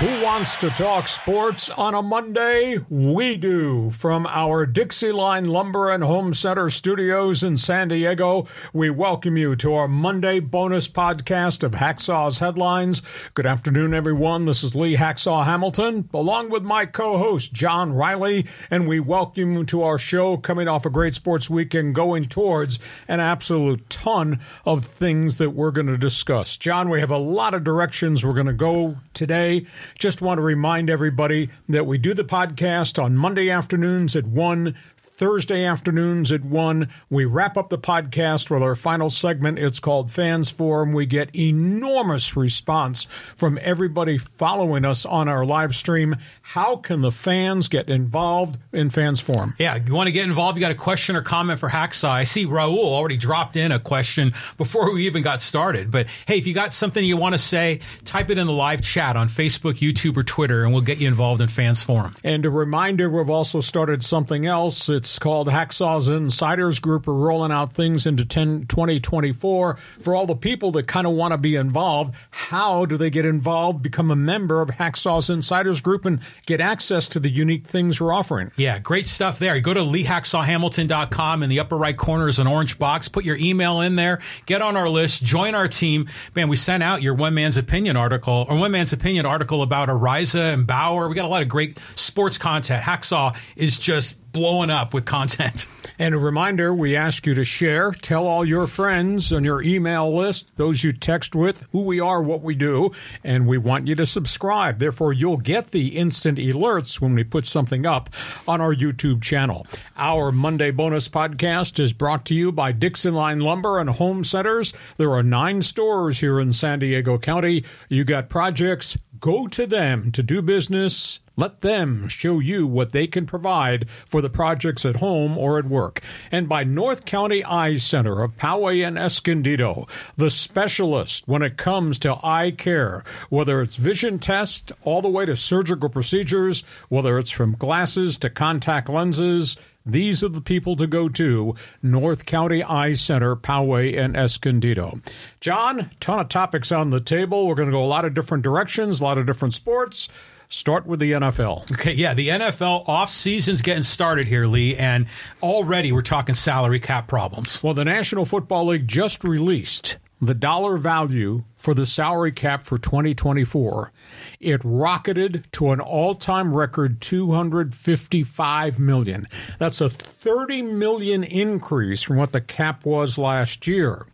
Who wants to talk sports on a Monday? We do. From our Dixie Line Lumber and Home Center studios in San Diego, we welcome you to our Monday bonus podcast of Hacksaw's Headlines. Good afternoon, everyone. This is Lee Hacksaw Hamilton, along with my co host, John Riley, and we welcome you to our show coming off a great sports weekend, going towards an absolute ton of things that we're going to discuss. John, we have a lot of directions we're going to go today. Just want to remind everybody that we do the podcast on Monday afternoons at 1 Thursday afternoons at 1. We wrap up the podcast with our final segment. It's called Fans Forum. We get enormous response from everybody following us on our live stream. How can the fans get involved in Fans Forum? Yeah, you want to get involved? You got a question or comment for Hacksaw? I see Raul already dropped in a question before we even got started. But hey, if you got something you want to say, type it in the live chat on Facebook, YouTube, or Twitter, and we'll get you involved in Fans Forum. And a reminder, we've also started something else. It's called Hacksaw's Insiders Group. We're rolling out things into 10, 2024 for all the people that kind of want to be involved. How do they get involved? Become a member of Hacksaw's Insiders Group and get access to the unique things we're offering. Yeah, great stuff there. You go to leehacksawhamilton.com. In the upper right corner is an orange box. Put your email in there. Get on our list. Join our team. Man, we sent out your one man's opinion article or one man's opinion article about Araiza and Bauer. We got a lot of great sports content. Hacksaw is just blowing up with content. And a reminder we ask you to share, tell all your friends on your email list, those you text with, who we are, what we do, and we want you to subscribe. Therefore, you'll get the instant alerts when we put something up on our YouTube channel. Our Monday bonus podcast is brought to you by Dixie Line Lumber and Home Centers. There are nine stores here in San Diego County. You got projects, go to them to do business let them show you what they can provide for the projects at home or at work. And by North County Eye Center of Poway and Escondido, the specialist when it comes to eye care, whether it's vision test all the way to surgical procedures, whether it's from glasses to contact lenses, these are the people to go to North County Eye Center, Poway, and Escondido. John, ton of topics on the table. We're going to go a lot of different directions, a lot of different sports. Start with the NFL. Okay, yeah, the NFL off season's getting started here, Lee, and already we're talking salary cap problems. Well, the National Football League just released the dollar value for the salary cap for 2024. It rocketed to an all-time record 255 million. That's a 30 million increase from what the cap was last year.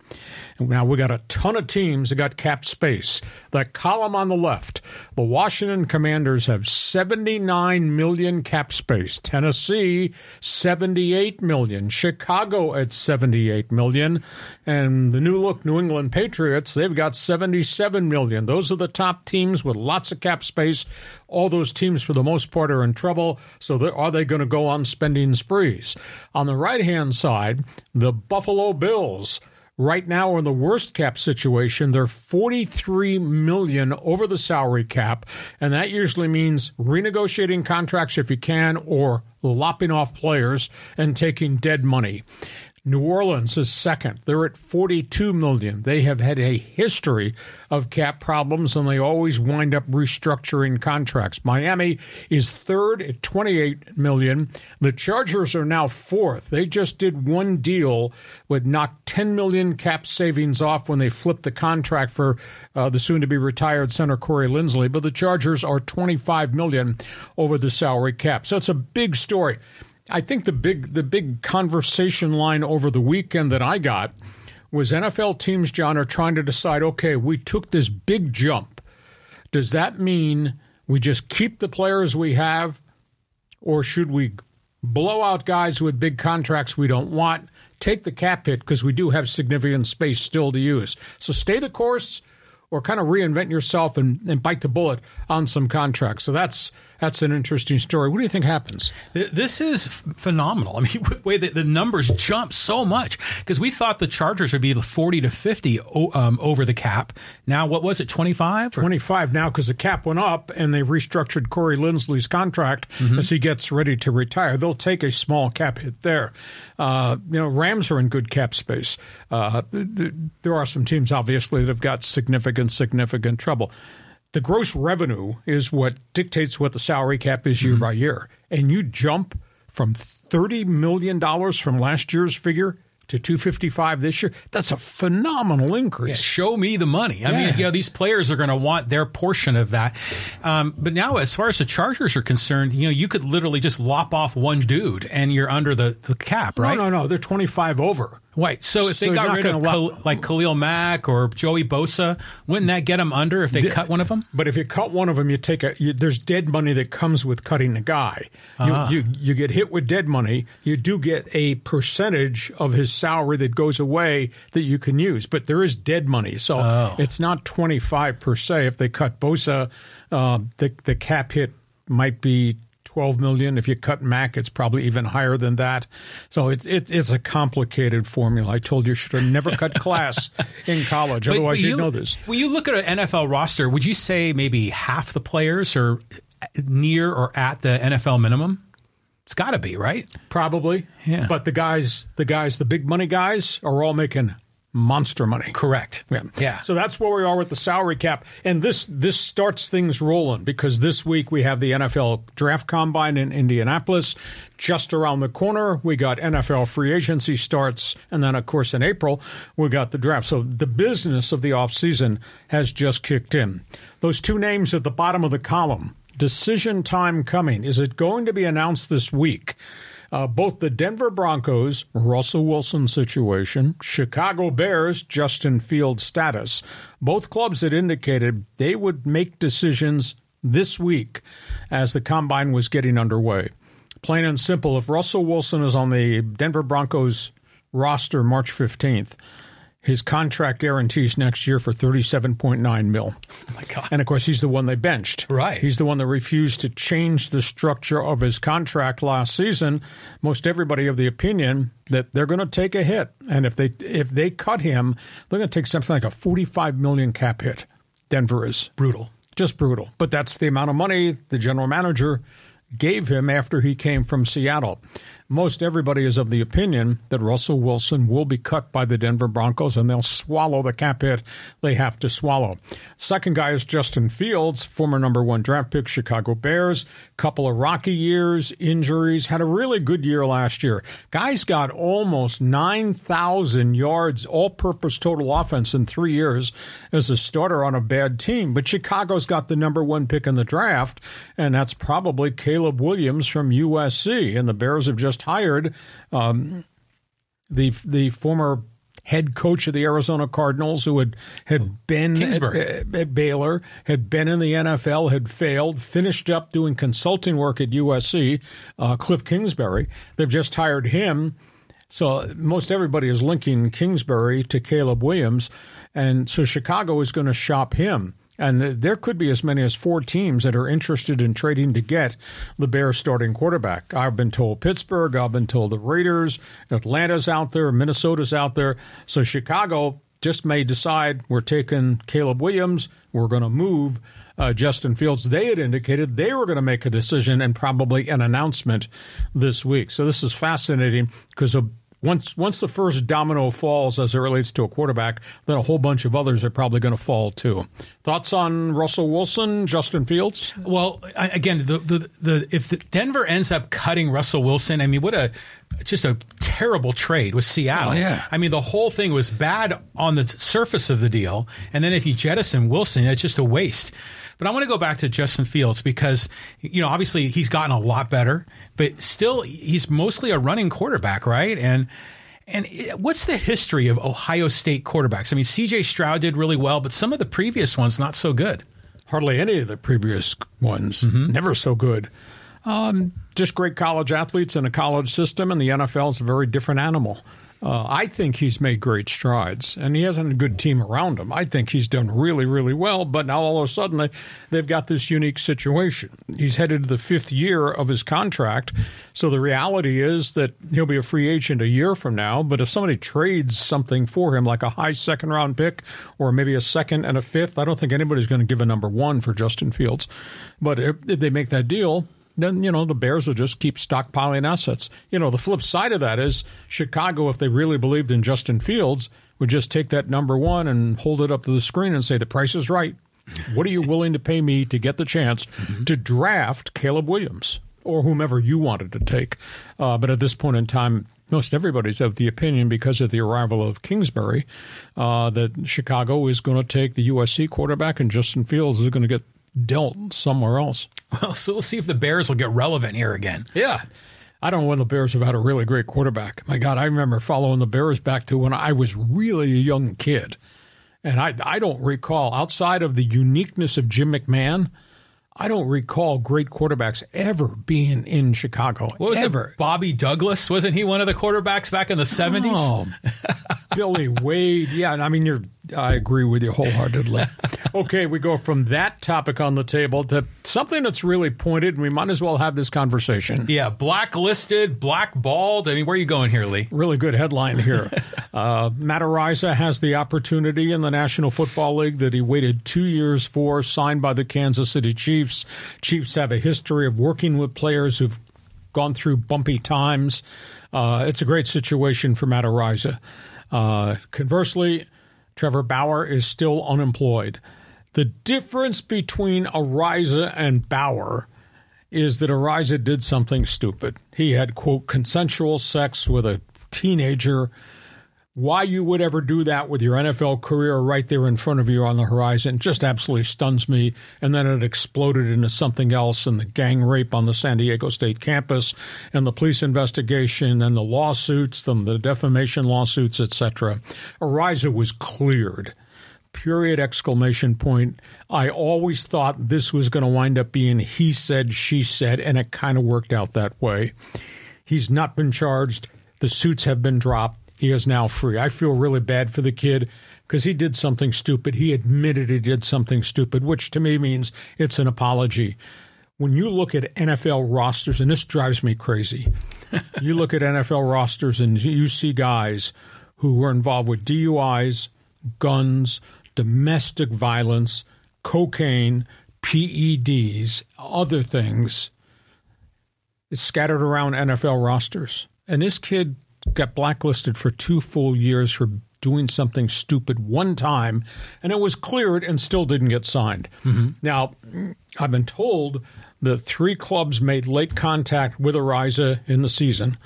Now we got a ton of teams that got cap space. That column on the left, the Washington Commanders have 79 million cap space. Tennessee 78 million. Chicago at 78 million, and the new look New England Patriots they've got 77 million. Those are the top teams with lots of cap space. All those teams, for the most part, are in trouble. So are they going to go on spending sprees? On the right hand side, the Buffalo Bills right now are in the worst cap situation. They're 43 million over the salary cap, and that usually means renegotiating contracts if you can or lopping off players and taking dead money. New Orleans is second. They're at 42 million. They have had a history of cap problems and they always wind up restructuring contracts. Miami is third at 28 million. The Chargers are now fourth. They just did one deal with knocked 10 million cap savings off when they flipped the contract for uh, the soon to be retired center Corey Linsley, but the Chargers are 25 million over the salary cap. So it's a big story. I think the big the big conversation line over the weekend that I got was NFL teams, John, are trying to decide, okay, we took this big jump. Does that mean we just keep the players we have, or should we blow out guys with big contracts we don't want, take the cap hit because we do have significant space still to use? So stay the course or kind of reinvent yourself and, and bite the bullet on some contracts. So that's that's an interesting story. What do you think happens? This is phenomenal. I mean, way the, the numbers jump so much because we thought the Chargers would be 40 to 50 um, over the cap. Now, what was it, 25? 25 now because the cap went up and they restructured Corey Linsley's contract mm-hmm. as he gets ready to retire. They'll take a small cap hit there. Uh, you know, Rams are in good cap space. Uh, there are some teams, obviously, that have got significant, significant trouble the gross revenue is what dictates what the salary cap is year mm-hmm. by year. And you jump from $30 million from last year's figure to 255 this year. That's a phenomenal increase. Yeah, show me the money. I yeah. mean, you know, these players are going to want their portion of that. Um, but now, as far as the Chargers are concerned, you know, you could literally just lop off one dude and you're under the, the cap, right? No, no, no. They're 25 over. Right. So if so they got rid of Khal- like Khalil Mack or Joey Bosa, wouldn't that get them under if they the, cut one of them? But if you cut one of them, you take a you, there's dead money that comes with cutting a guy. Uh-huh. You, you you get hit with dead money. You do get a percentage of his salary that goes away that you can use, but there is dead money. So oh. it's not 25 per se. If they cut Bosa, uh, the the cap hit might be 12 million. If you cut Mack, it's probably even higher than that. So it's it, it's a complicated formula. I told you, you should have never cut class in college. Otherwise, you, would know this. When you look at an NFL roster, would you say maybe half the players are near or at the NFL minimum? It's got to be right. Probably. Yeah. But the guys, the guys, the big money guys, are all making monster money. Correct. Yeah. Yeah. So that's where we are with the salary cap. And this this starts things rolling because this week we have the NFL draft combine in Indianapolis. Just around the corner, we got NFL free agency starts. And then, of course, in April, we got the draft. So the business of the offseason has just kicked in. Those two names at the bottom of the column decision time coming. Is it going to be announced this week? Uh, both the Denver Broncos, Russell Wilson situation, Chicago Bears, Justin Field status, both clubs had indicated they would make decisions this week as the combine was getting underway. Plain and simple, if Russell Wilson is on the Denver Broncos roster March 15th, his contract guarantees next year for 37.9 mil. Oh my god. And of course he's the one they benched. Right. He's the one that refused to change the structure of his contract last season. Most everybody of the opinion that they're going to take a hit and if they if they cut him, they're going to take something like a 45 million cap hit. Denver is brutal. Just brutal. But that's the amount of money the general manager gave him after he came from Seattle most everybody is of the opinion that Russell Wilson will be cut by the Denver Broncos and they'll swallow the cap hit they have to swallow. Second guy is Justin Fields, former number one draft pick, Chicago Bears. Couple of rocky years, injuries, had a really good year last year. Guy's got almost 9,000 yards all purpose total offense in three years as a starter on a bad team. But Chicago's got the number one pick in the draft, and that's probably Caleb Williams from USC. And the Bears have just just hired um, the the former head coach of the Arizona Cardinals, who had had been at, at, Baylor, had been in the NFL, had failed, finished up doing consulting work at USC. Uh, Cliff Kingsbury. They've just hired him. So most everybody is linking Kingsbury to Caleb Williams, and so Chicago is going to shop him. And there could be as many as four teams that are interested in trading to get the Bears starting quarterback. I've been told Pittsburgh, I've been told the Raiders, Atlanta's out there, Minnesota's out there. So Chicago just may decide we're taking Caleb Williams, we're going to move uh, Justin Fields. They had indicated they were going to make a decision and probably an announcement this week. So this is fascinating because of once once the first domino falls as it relates to a quarterback, then a whole bunch of others are probably going to fall too. Thoughts on Russell Wilson, Justin Fields? Well, again, the, the, the if the Denver ends up cutting Russell Wilson, I mean, what a just a terrible trade with Seattle. Oh, yeah. I mean, the whole thing was bad on the surface of the deal, and then if you jettison Wilson, it's just a waste. But I want to go back to Justin Fields because, you know, obviously he's gotten a lot better, but still he's mostly a running quarterback, right? And and what's the history of Ohio State quarterbacks? I mean, CJ Stroud did really well, but some of the previous ones not so good. Hardly any of the previous ones, mm-hmm. never so good. Um, just great college athletes in a college system, and the NFL is a very different animal. Uh, I think he's made great strides, and he hasn't a good team around him. I think he's done really, really well. But now all of a sudden they, they've got this unique situation. He's headed to the fifth year of his contract, so the reality is that he'll be a free agent a year from now. But if somebody trades something for him, like a high second round pick or maybe a second and a fifth, I don't think anybody's going to give a number one for Justin Fields. But if, if they make that deal, then you know the Bears will just keep stockpiling assets. You know the flip side of that is Chicago, if they really believed in Justin Fields, would just take that number one and hold it up to the screen and say the price is right. What are you willing to pay me to get the chance mm-hmm. to draft Caleb Williams or whomever you wanted to take? Uh, but at this point in time, most everybody's of the opinion because of the arrival of Kingsbury uh, that Chicago is going to take the USC quarterback and Justin Fields is going to get dealt somewhere else. Well, so we'll see if the Bears will get relevant here again. Yeah. I don't know when the Bears have had a really great quarterback. My God, I remember following the Bears back to when I was really a young kid. And I, I don't recall, outside of the uniqueness of Jim McMahon, I don't recall great quarterbacks ever being in Chicago. What was ever. it? Bobby Douglas? Wasn't he one of the quarterbacks back in the 70s? Oh, Billy Wade. Yeah, And I mean, you're. I agree with you wholeheartedly. okay, we go from that topic on the table to something that's really pointed, and we might as well have this conversation. Yeah, blacklisted, blackballed. I mean, where are you going here, Lee? Really good headline here. uh, Matt Araiza has the opportunity in the National Football League that he waited two years for, signed by the Kansas City Chiefs. Chiefs have a history of working with players who've gone through bumpy times. Uh, it's a great situation for Matt Araiza. Uh, conversely, Trevor Bauer is still unemployed. The difference between Araiza and Bauer is that Araiza did something stupid. He had, quote, consensual sex with a teenager why you would ever do that with your NFL career right there in front of you on the horizon just absolutely stuns me. And then it exploded into something else and the gang rape on the San Diego State campus and the police investigation and the lawsuits, and the defamation lawsuits, etc. Araiza was cleared. Period exclamation point. I always thought this was going to wind up being he said, she said, and it kind of worked out that way. He's not been charged. The suits have been dropped he is now free. I feel really bad for the kid because he did something stupid. He admitted he did something stupid, which to me means it's an apology. When you look at NFL rosters, and this drives me crazy, you look at NFL rosters and you see guys who were involved with DUIs, guns, domestic violence, cocaine, PEDs, other things. It's scattered around NFL rosters. And this kid got blacklisted for two full years for doing something stupid one time, and it was cleared and still didn't get signed. Mm-hmm. Now, I've been told that three clubs made late contact with Araiza in the season,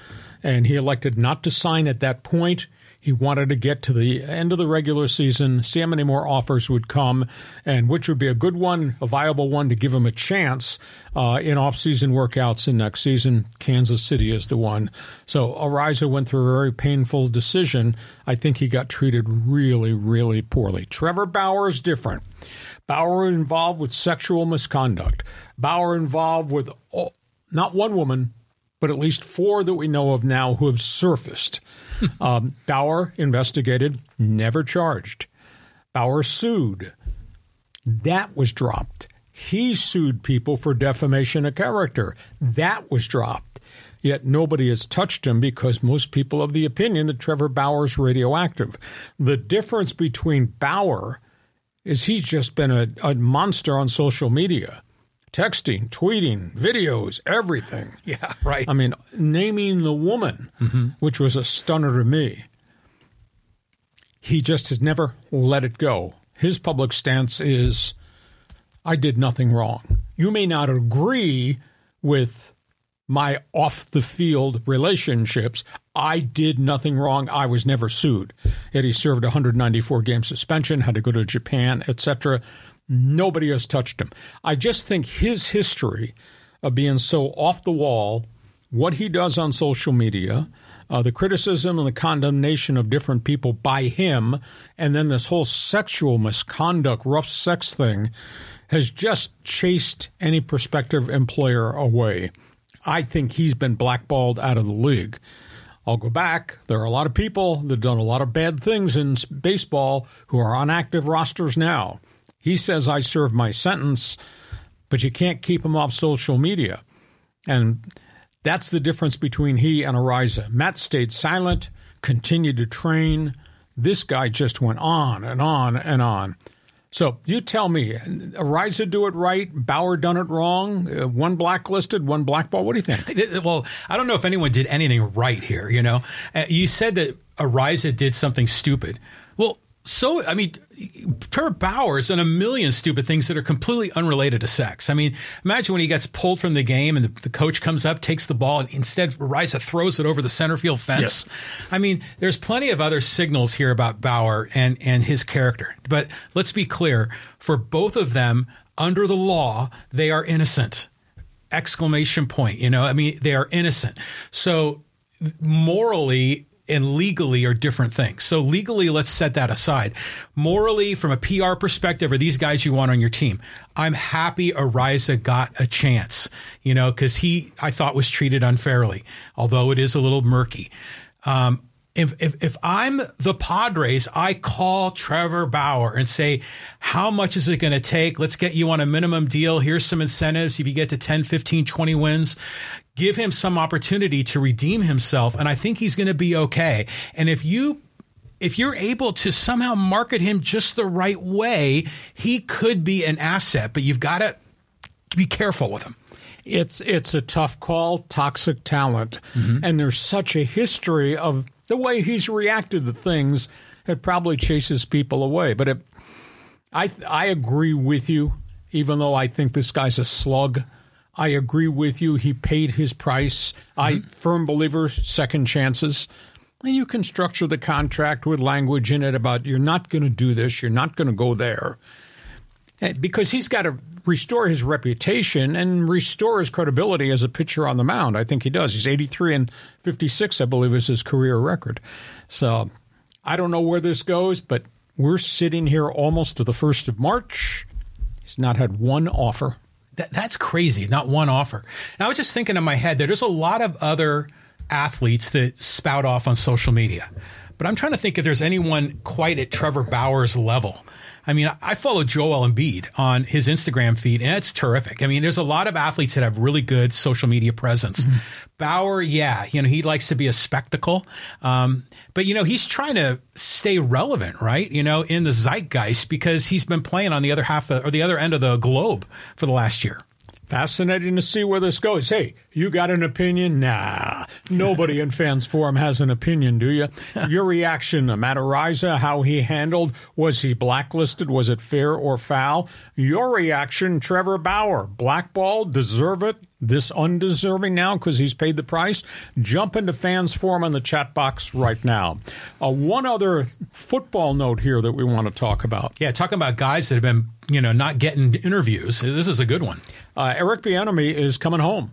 and he elected not to sign at that point. He wanted to get to the end of the regular season, see how many more offers would come, and which would be a good one, a viable one to give him a chance uh, in off-season workouts in next season. Kansas City is the one. So Araiza went through a very painful decision. I think he got treated really, really poorly. Trevor Bauer is different. Bauer involved with sexual misconduct. Bauer involved with not one woman, but at least four that we know of now who have surfaced. um, Bauer investigated, never charged. Bauer sued. That was dropped. He sued people for defamation of character. That was dropped. Yet nobody has touched him because most people of the opinion that Trevor Bauer's radioactive. The difference between Bauer is he's just been a, a monster on social media texting, tweeting, videos, everything. Yeah, right. I mean, naming the woman, mm-hmm. which was a stunner to me. He just has never let it go. His public stance is I did nothing wrong. You may not agree with my off the field relationships. I did nothing wrong. I was never sued. Yet he served a 194 game suspension, had to go to Japan, etc. Nobody has touched him. I just think his history of being so off the wall, what he does on social media, uh, the criticism and the condemnation of different people by him, and then this whole sexual misconduct, rough sex thing, has just chased any prospective employer away. I think he's been blackballed out of the league. I'll go back. There are a lot of people that have done a lot of bad things in baseball who are on active rosters now. He says I served my sentence, but you can't keep him off social media. And that's the difference between he and Araiza. Matt stayed silent, continued to train. This guy just went on and on and on. So you tell me, Araiza do it right, Bauer done it wrong, uh, one blacklisted, one blackball. What do you think? Well, I don't know if anyone did anything right here. You know, uh, you said that Araiza did something stupid. Well, so I mean, Trevor Bauer's done a million stupid things that are completely unrelated to sex. I mean, imagine when he gets pulled from the game and the, the coach comes up, takes the ball, and instead Araiza throws it over the center field fence. Yes. I mean, there's plenty of other signals here about Bauer and and his character. But let's be clear: for both of them, under the law, they are innocent. Exclamation point! You know, I mean, they are innocent. So morally and legally are different things. So legally, let's set that aside. Morally, from a PR perspective, are these guys you want on your team? I'm happy Araiza got a chance, you know, because he I thought was treated unfairly, although it is a little murky. Um, if, if, if, I'm the Padres, I call Trevor Bauer and say, how much is it going to take? Let's get you on a minimum deal. Here's some incentives. If you get to 10, 15, 20 wins, give him some opportunity to redeem himself. And I think he's going to be okay. And if you if you're able to somehow market him just the right way, he could be an asset, but you've got to be careful with him. It's it's a tough call, toxic talent, mm-hmm. and there's such a history of the way he's reacted to things that probably chases people away. But it, I I agree with you, even though I think this guy's a slug. I agree with you. He paid his price. Mm-hmm. I firm believer second chances. And you can structure the contract with language in it about you're not going to do this, you're not going to go there. Eh, because he's got to restore his reputation and restore his credibility as a pitcher on the mound. I think he does. He's 83 and 56, I believe, is his career record. So I don't know where this goes, but we're sitting here almost to the 1st of March. He's not had one offer. That, that's crazy. Not one offer. And I was just thinking in my head that there's a lot of other athletes that spout off on social media. But I'm trying to think if there's anyone quite at Trevor Bauer's level. I mean, I follow Joel Embiid on his Instagram feed, and it's terrific. I mean, there's a lot of athletes that have really good social media presence. Mm-hmm. Bauer, yeah, you know, he likes to be a spectacle, um, but you know, he's trying to stay relevant, right? You know, in the zeitgeist because he's been playing on the other half of, or the other end of the globe for the last year. Fascinating to see where this goes. Hey, you got an opinion? Nah, nobody in Fans Forum has an opinion, do you? Your reaction to Matt Araiza, how he handled, was he blacklisted? Was it fair or foul? Your reaction, Trevor Bauer, blackballed, deserve it? This undeserving now because he's paid the price? Jump into Fans Forum in the chat box right now. Uh, one other football note here that we want to talk about. Yeah, talking about guys that have been, you know, not getting interviews. This is a good one. Uh, Eric Bieniemy is coming home.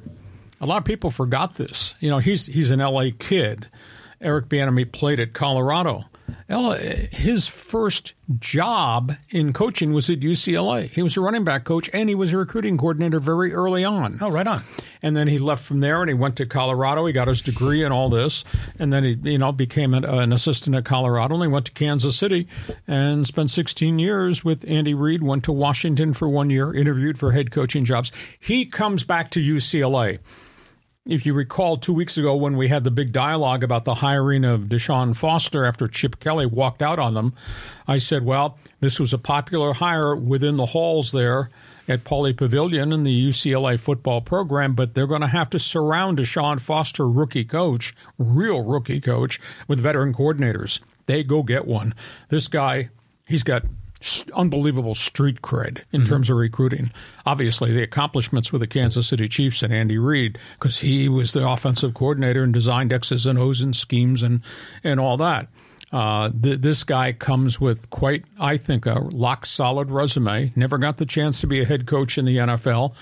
A lot of people forgot this. You know, he's he's an LA kid. Eric Bieniemy played at Colorado. Well his first job in coaching was at UCLA. He was a running back coach and he was a recruiting coordinator very early on. Oh, right on. And then he left from there and he went to Colorado. He got his degree and all this, and then he you know became an, an assistant at Colorado. And he went to Kansas City and spent 16 years with Andy Reid. Went to Washington for one year, interviewed for head coaching jobs. He comes back to UCLA if you recall two weeks ago when we had the big dialogue about the hiring of Deshaun Foster after Chip Kelly walked out on them, I said, well, this was a popular hire within the halls there at Pauley Pavilion in the UCLA football program, but they're going to have to surround Deshaun Foster, rookie coach, real rookie coach, with veteran coordinators. They go get one. This guy, he's got unbelievable street cred in mm-hmm. terms of recruiting. Obviously, the accomplishments with the Kansas City Chiefs and Andy Reid, because he was the offensive coordinator and designed X's and O's and schemes and, and all that. Uh, th- this guy comes with quite, I think, a lock solid resume. Never got the chance to be a head coach in the NFL,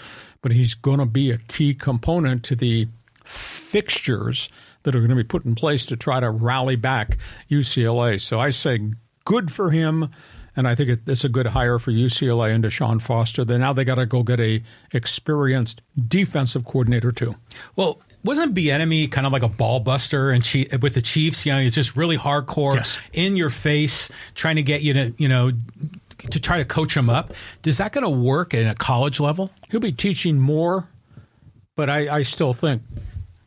but he's going to be a key component to the fixtures that are going to be put in place to try to rally back UCLA. So I say good for him and I think it's a good hire for UCLA and Deshaun Foster. Then now they got to go get a experienced defensive coordinator too. Well, wasn't Bieniemy kind of like a ball buster and with the Chiefs? You know, it's just really hardcore, yes. in your face, trying to get you to you know to try to coach him up. Is that going to work at a college level? He'll be teaching more, but I, I still think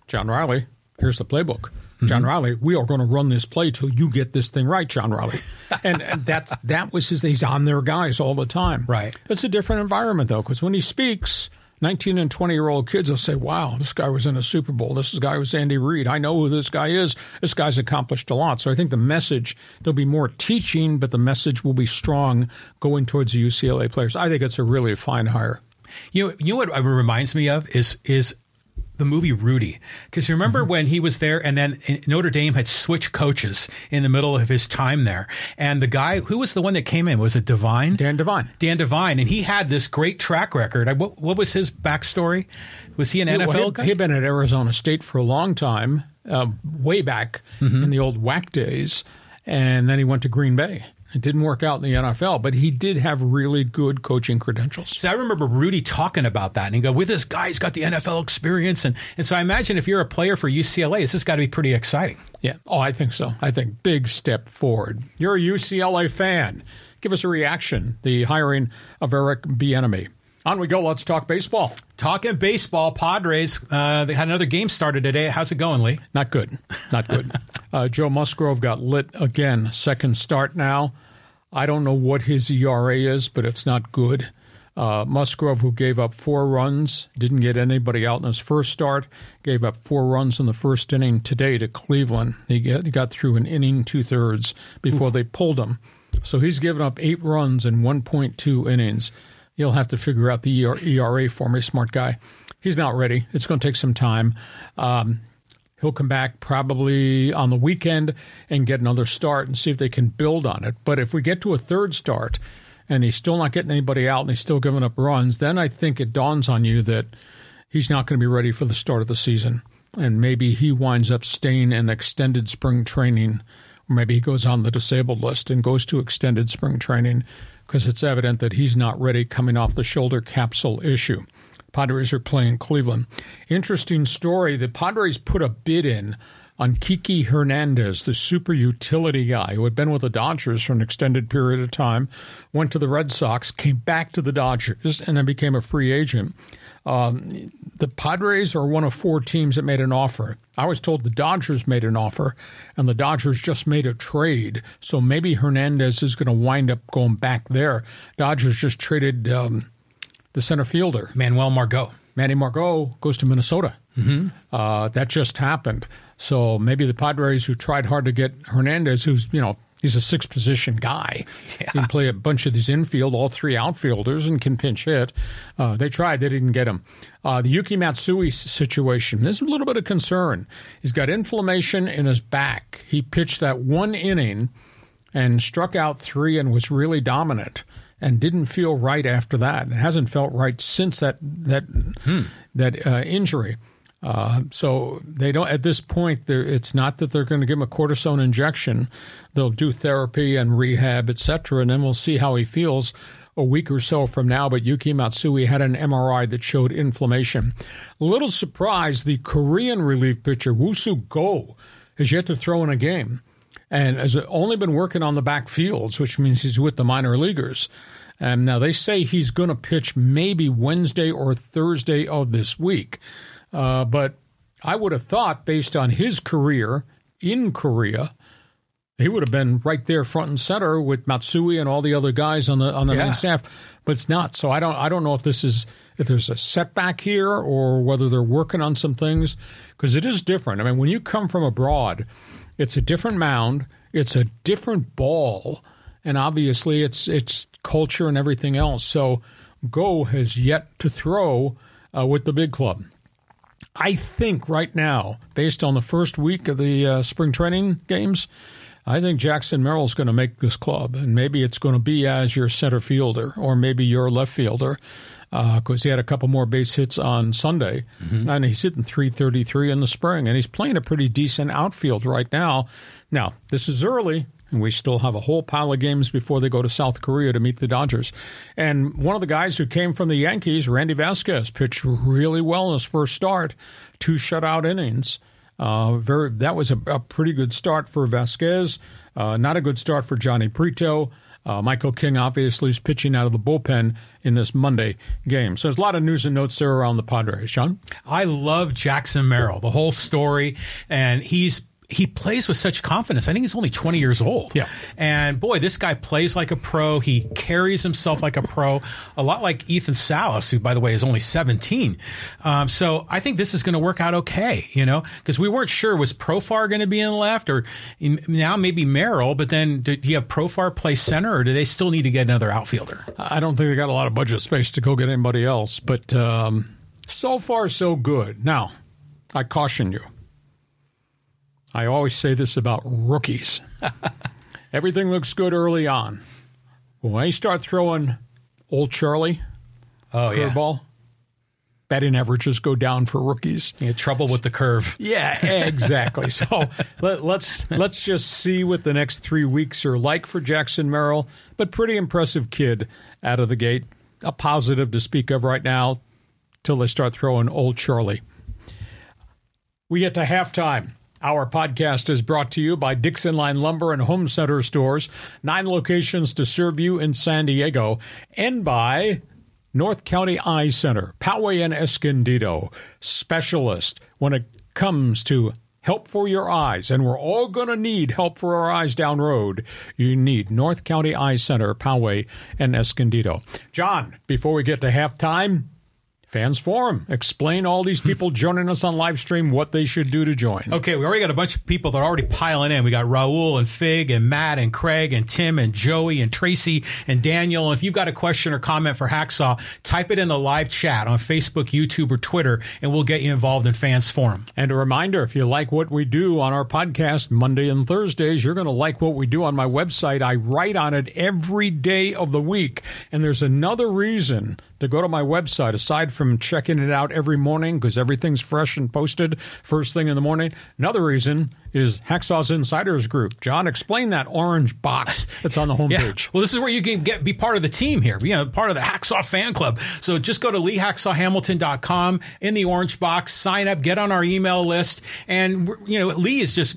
John Riley. Here's the playbook. John mm-hmm. Riley, we are going to run this play till you get this thing right, John Riley. and, and that that was his. He's on their guys all the time. Right. It's a different environment though, because when he speaks, 19 and 20 year old kids will say, Wow, this guy was in a Super Bowl. This guy was Andy Reid. I know who this guy is. This guy's accomplished a lot. So I think the message, there'll be more teaching, but the message will be strong going towards the UCLA players. I think it's a really fine hire. You know, you know what it reminds me of is is the movie Rudy. Because you remember mm-hmm. when he was there and then Notre Dame had switched coaches in the middle of his time there. And the guy, who was the one that came in? Was it Divine? Dan Devine. Dan Devine. And he had this great track record. What, what was his backstory? Was he an NFL well, guy? He had been at Arizona State for a long time, uh, way back mm-hmm. in the old WAC days. And then he went to Green Bay. It didn't work out in the NFL, but he did have really good coaching credentials. So I remember Rudy talking about that and he go, with this guy, he's got the NFL experience. And, and so I imagine if you're a player for UCLA, this has got to be pretty exciting. Yeah. Oh, I think so. I think big step forward. You're a UCLA fan. Give us a reaction. The hiring of Eric Bieniemy. On we go. Let's talk baseball. Talking baseball, Padres. Uh, they had another game started today. How's it going, Lee? Not good. Not good. uh, Joe Musgrove got lit again. Second start now. I don't know what his ERA is, but it's not good. Uh, Musgrove, who gave up four runs, didn't get anybody out in his first start, gave up four runs in the first inning today to Cleveland. He, get, he got through an inning, two thirds before Ooh. they pulled him. So he's given up eight runs in 1.2 innings. You'll have to figure out the ERA for me, smart guy. He's not ready. It's going to take some time. Um, he'll come back probably on the weekend and get another start and see if they can build on it. But if we get to a third start and he's still not getting anybody out and he's still giving up runs, then I think it dawns on you that he's not going to be ready for the start of the season. And maybe he winds up staying in extended spring training, or maybe he goes on the disabled list and goes to extended spring training because it's evident that he's not ready coming off the shoulder capsule issue. Padres are playing Cleveland. Interesting story. The Padres put a bid in on Kiki Hernandez, the super utility guy who had been with the Dodgers for an extended period of time, went to the Red Sox, came back to the Dodgers, and then became a free agent. Um, the Padres are one of four teams that made an offer. I was told the Dodgers made an offer, and the Dodgers just made a trade. So maybe Hernandez is going to wind up going back there. Dodgers just traded um, the center fielder, Manuel Margot. Manny Margot goes to Minnesota. Mm-hmm. Uh, that just happened. So maybe the Padres, who tried hard to get Hernandez, who's you know He's a six position guy. Yeah. He can play a bunch of these infield, all three outfielders, and can pinch hit. Uh, they tried, they didn't get him. Uh, the Yuki Matsui situation, there's a little bit of concern. He's got inflammation in his back. He pitched that one inning and struck out three and was really dominant and didn't feel right after that. It hasn't felt right since that that hmm. that uh, injury. Uh, so they don't at this point. It's not that they're going to give him a cortisone injection. They'll do therapy and rehab, etc., and then we'll see how he feels a week or so from now. But Yuki Matsui had an MRI that showed inflammation. Little surprise, the Korean relief pitcher Woo-Suk Go has yet to throw in a game, and has only been working on the back fields, which means he's with the minor leaguers. And now they say he's going to pitch maybe Wednesday or Thursday of this week. Uh, but I would have thought, based on his career in Korea, he would have been right there front and center with Matsui and all the other guys on the on the yeah. main staff. But it's not. So I don't I don't know if this is if there's a setback here or whether they're working on some things because it is different. I mean, when you come from abroad, it's a different mound, it's a different ball, and obviously it's it's culture and everything else. So Go has yet to throw uh, with the big club. I think right now, based on the first week of the uh, spring training games, I think Jackson Merrill's going to make this club, and maybe it's going to be as your center fielder or maybe your left fielder because uh, he had a couple more base hits on Sunday, mm-hmm. and he's hitting 333 in the spring, and he's playing a pretty decent outfield right now. Now, this is early. And we still have a whole pile of games before they go to South Korea to meet the Dodgers. And one of the guys who came from the Yankees, Randy Vasquez, pitched really well in his first start, two shutout innings. Uh, very that was a, a, pretty good start for Vasquez. Uh, not a good start for Jhony Brito. Uh, Michael King obviously is pitching out of the bullpen in this Monday game. So there's a lot of news and notes there around the Padres. Sean? I love Jackson Merrill, the whole story, and he's he plays with such confidence. I think he's only 20 years old. Yeah. And boy, this guy plays like a pro. He carries himself like a pro, a lot like Ethan Salas, who, by the way, is only 17. Um, so I think this is going to work out okay, you know, because we weren't sure was Profar going to be in the left or now maybe Merrill, but then do you have Profar play center or do they still need to get another outfielder? I don't think they got a lot of budget space to go get anybody else, but um, so far, so good. Now, I caution you I always say this about rookies. Everything looks good early on. When they start throwing old Charlie, oh curveball, yeah. batting averages go down for rookies. You trouble with the curve. Yeah, exactly. so let, let's let's just see what the next three weeks are like for Jackson Merrill. But pretty impressive kid out of the gate. A positive to speak of right now till they start throwing old Charlie. We get to halftime. Our podcast is brought to you by Dixie Line Lumber and Home Center stores, nine locations to serve you in San Diego, and by North County Eye Center, Poway and Escondido, specialist when it comes to help for your eyes, and we're all going to need help for our eyes down road. You need North County Eye Center, Poway and Escondido. John, before we get to halftime, Fans Forum. Explain all these people joining us on live stream what they should do to join. Okay, we already got a bunch of people that are already piling in. We got Raul and Fig and Matt and Craig and Tim and Joey and Tracy and Daniel. And if you've got a question or comment for Hacksaw, type it in the live chat on Facebook, YouTube, or Twitter, and we'll get you involved in Fans Forum. And a reminder if you like what we do on our podcast Monday and Thursdays, you're going to like what we do on my website. I write on it every day of the week. And there's another reason to go to my website, aside from checking it out every morning because everything's fresh and posted first thing in the morning. Another reason is Hacksaw's Insiders Group. John, explain that orange box that's on the homepage. Yeah. Well, this is where you can get be part of the team here, you know, part of the Hacksaw fan club. So just go to leehacksawhamilton.com in the orange box, sign up, get on our email list. And, you know, Lee is just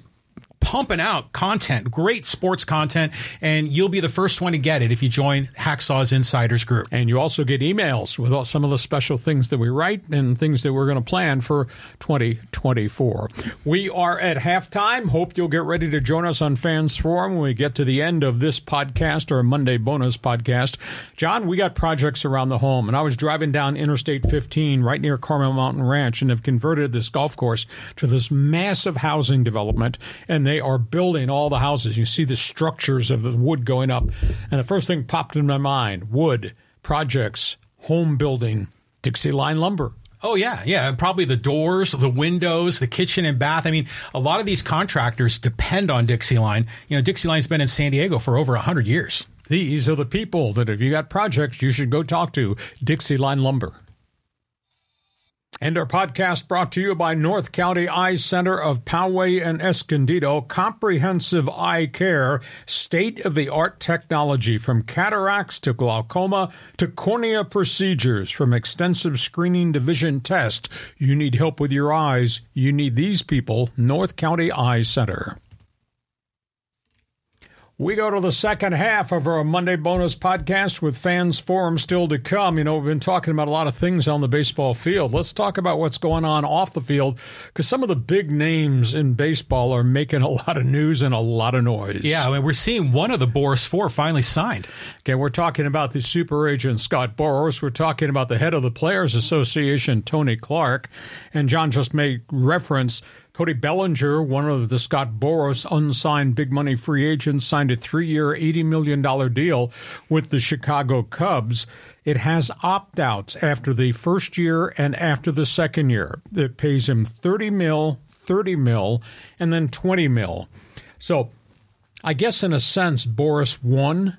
pumping out content, great sports content, and you'll be the first one to get it if you join Hacksaw's Insiders Group. And you also get emails with all, some of the special things that we write and things that we're going to plan for 2024. We are at halftime. Hope you'll get ready to join us on Fans Forum when we get to the end of this podcast or Monday bonus podcast. John, we got projects around the home, and I was driving down Interstate 15 right near Carmel Mountain Ranch and have converted this golf course to this massive housing development. And they are building all the houses. You see the structures of the wood going up. And the first thing popped in my mind wood, projects, home building, Dixie Line lumber. Oh yeah, yeah. Probably the doors, the windows, the kitchen and bath. I mean, a lot of these contractors depend on Dixie Line. You know, Dixie Line's been in San Diego for over hundred years. These are the people that if you got projects, you should go talk to Dixie Line Lumber. And our podcast brought to you by North County Eye Center of Poway and Escondido. Comprehensive eye care, state of the art technology from cataracts to glaucoma to cornea procedures, from extensive screening to vision test. You need help with your eyes. You need these people, North County Eye Center. We go to the second half of our Monday bonus podcast with fans forum still to come. You know, we've been talking about a lot of things on the baseball field. Let's talk about what's going on off the field because some of the big names in baseball are making a lot of news and a lot of noise. Yeah, I mean, we're seeing one of the Boras Four finally signed. Okay, we're talking about the super agent Scott Boras. We're talking about the head of the Players Association, Tony Clark. And John just made reference Cody Bellinger, one of the Scott Boras unsigned big money free agents, signed a three year, $80 million deal with the Chicago Cubs. It has opt outs after the first year and after the second year. It pays him 30 mil, 30 mil, and then 20 mil. So I guess in a sense, Boras won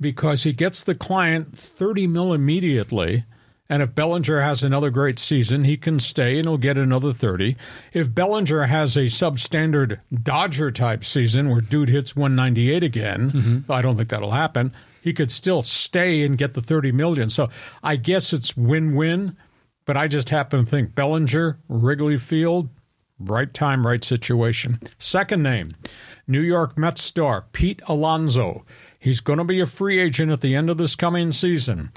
because he gets the client 30 mil immediately And if Bellinger has another great season, he can stay and he'll get another 30. If Bellinger has a substandard Dodger type season where dude hits 198 again, mm-hmm. I don't think that'll happen. He could still stay and get the 30 million. So I guess it's win-win, but I just happen to think Bellinger, Wrigley Field, right time, right situation. Second name, New York Mets star Pete Alonso. He's going to be a free agent at the end of this coming season.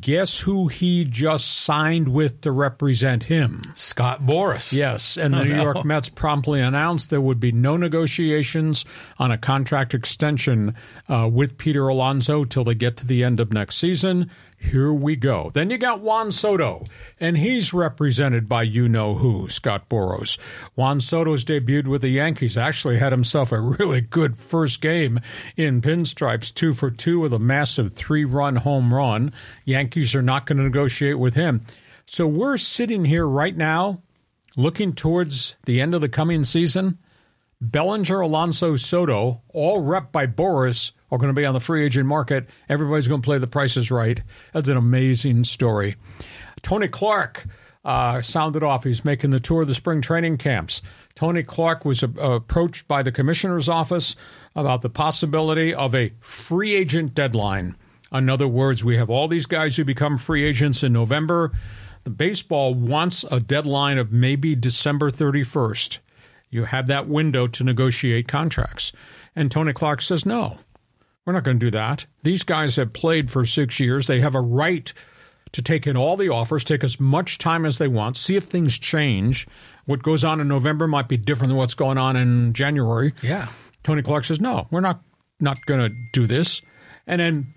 Guess who he just signed with to represent him? Scott Boras. Yes, and the oh, New no. York Mets promptly announced there would be no negotiations on a contract extension uh, with Peter Alonso till they get to the end of next season. Here we go. Then you got Juan Soto, and he's represented by you know who, Scott Boras. Juan Soto's debuted with the Yankees, actually had himself a really good first game in pinstripes, two for two with a massive three run home run. Yankees are not going to negotiate with him. So we're sitting here right now looking towards the end of the coming season. Bellinger, Alonso, Soto, all rep by Boras, are going to be on the free agent market. Everybody's going to play the prices right. That's an amazing story. Tony Clark uh, sounded off. He's making the tour of the spring training camps. Tony Clark was uh, approached by the commissioner's office about the possibility of a free agent deadline. In other words, we have all these guys who become free agents in November. The baseball wants a deadline of maybe December 31st. You have that window to negotiate contracts. And Tony Clark says, no, we're not going to do that. These guys have played for six years. They have a right to take in all the offers, take as much time as they want, see if things change. What goes on in November might be different than what's going on in January. Yeah. Tony Clark says, no, we're not not going to do this. And then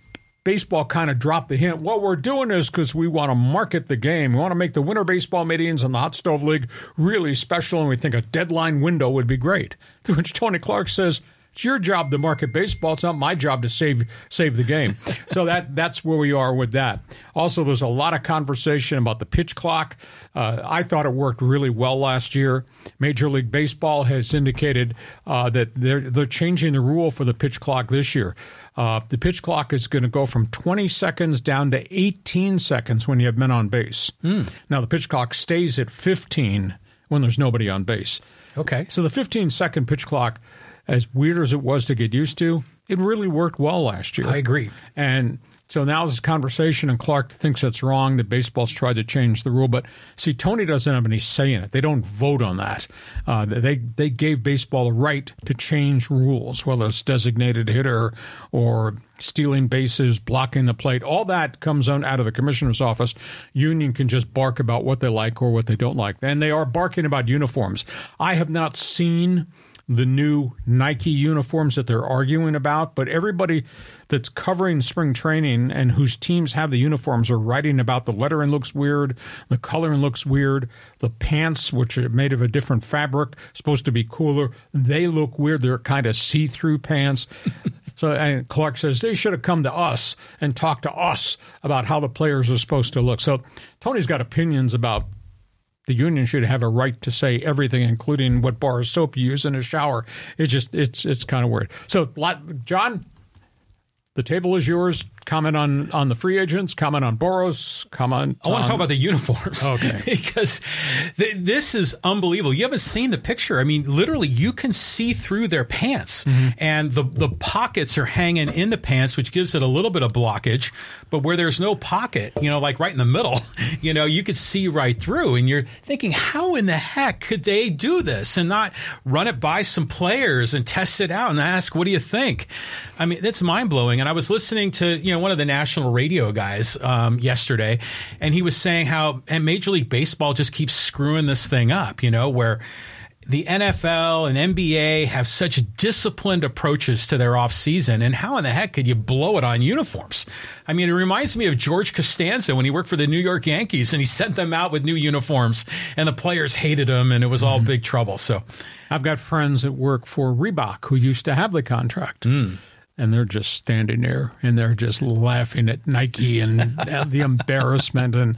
baseball kind of dropped the hint. What we're doing is because we want to market the game. We want to make the winter baseball meetings and the hot stove league really special, and we think a deadline window would be great. To which Tony Clark says, it's your job to market baseball. It's not my job to save save the game. so that that's where we are with that. Also, there's a lot of conversation about the pitch clock. Uh, I thought it worked really well last year. Major League Baseball has indicated uh, that they're they're changing the rule for the pitch clock this year. Uh, the pitch clock is going to go from 20 seconds down to 18 seconds when you have men on base. Mm. Now the pitch clock stays at 15 when there's nobody on base. Okay. So the 15 second pitch clock as weird as it was to get used to, it really worked well last year. I agree. And so now there's this conversation, and Clark thinks it's wrong that baseball's tried to change the rule. But see, Tony doesn't have any say in it. They don't vote on that. Uh, they they gave baseball a right to change rules, whether it's designated hitter or stealing bases, blocking the plate. All that comes on out of the commissioner's office. Union can just bark about what they like or what they don't like, and they are barking about uniforms. I have not seen the new Nike uniforms that they're arguing about, but everybody that's covering spring training and whose teams have the uniforms are writing about the lettering looks weird, the coloring looks weird, the pants, which are made of a different fabric, supposed to be cooler, they look weird. They're kind of see through pants. So and Clark says they should have come to us and talked to us about how the players are supposed to look. So Tony's got opinions about the union should have a right to say everything, including what bar of soap you use in a shower. It's just it's it's kind of weird. So, John, the table is yours comment on on the free agents, comment on Boras, comment. I want to talk about the uniforms. Okay, because th- this is unbelievable. You haven't seen the picture. I mean, literally, you can see through their pants, mm-hmm. and the the pockets are hanging in the pants, which gives it a little bit of blockage. But where there's no pocket, you know, like right in the middle, you know, you could see right through, and you're thinking, how in the heck could they do this and not run it by some players and test it out and ask, what do you think? I mean, it's mind blowing. And I was listening to you know know, one of the national radio guys um, yesterday, and he was saying how and Major League Baseball just keeps screwing this thing up. You know, where the NFL and NBA have such disciplined approaches to their off season, and how in the heck could you blow it on uniforms? I mean, it reminds me of George Costanza when he worked for the New York Yankees and he sent them out with new uniforms, and the players hated them, and it was all mm-hmm. big trouble. So, I've got friends that work for Reebok who used to have the contract. Mm and they're just standing there and they're just laughing at Nike and the embarrassment and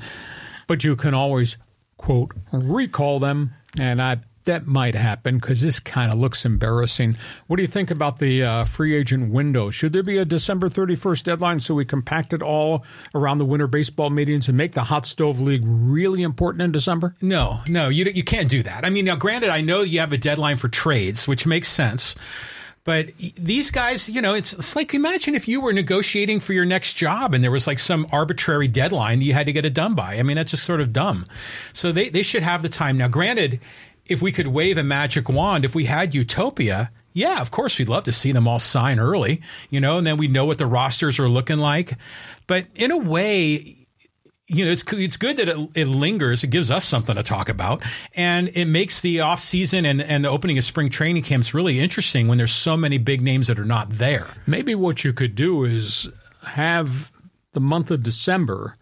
but you can always quote recall them and I that might happen because this kind of looks embarrassing. What do you think about the uh, free agent window? Should there be a December 31st deadline so we compact it all around the winter baseball meetings and make the hot stove league really important in December? No, no, you you can't do that. I mean, now granted, I know you have a deadline for trades, which makes sense. But these guys, you know, it's, it's like imagine if you were negotiating for your next job and there was like some arbitrary deadline that you had to get it done by. I mean, that's just sort of dumb. So they, they should have the time. Now, granted, if we could wave a magic wand, if we had Utopia, yeah, of course, we'd love to see them all sign early, you know, and then we know what the rosters are looking like. But in a way, you know, it's it's good that it, it, lingers. It gives us something to talk about, and it makes the off season and and the opening of spring training camps really interesting when there's so many big names that are not there. Maybe what you could do is have the month of December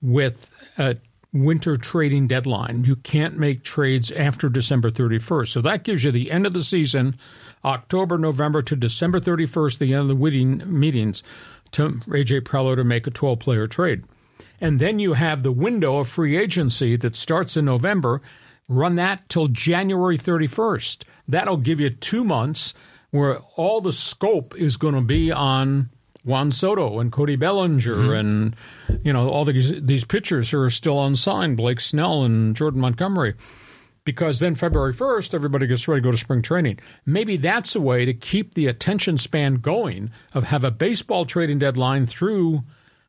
with a winter trading deadline. You can't make trades after December 31st, so that gives you the end of the season, October, November to December 31st, the end of the meetings, to AJ Preller to make a 12 player trade. And then you have the window of free agency that starts in November. Run that till January 31st. That'll give you two months where all the scope is going to be on Juan Soto and Cody Bellinger mm-hmm. and you know all these these pitchers who are still unsigned, Blake Snell and Jordan Montgomery. Because then February 1st, everybody gets ready to go to spring training. Maybe that's a way to keep the attention span going of have a baseball trading deadline through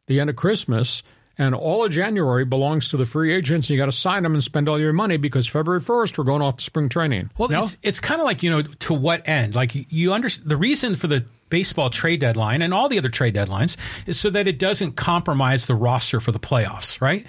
the end of Christmas and all of January belongs to the free agents. And you got to sign them and spend all your money because February 1st, we're going off to spring training. Well, no? it's, it's kind of like, you know, to what end? Like you understand the reason for the baseball trade deadline and all the other trade deadlines is so that it doesn't compromise the roster for the playoffs, right?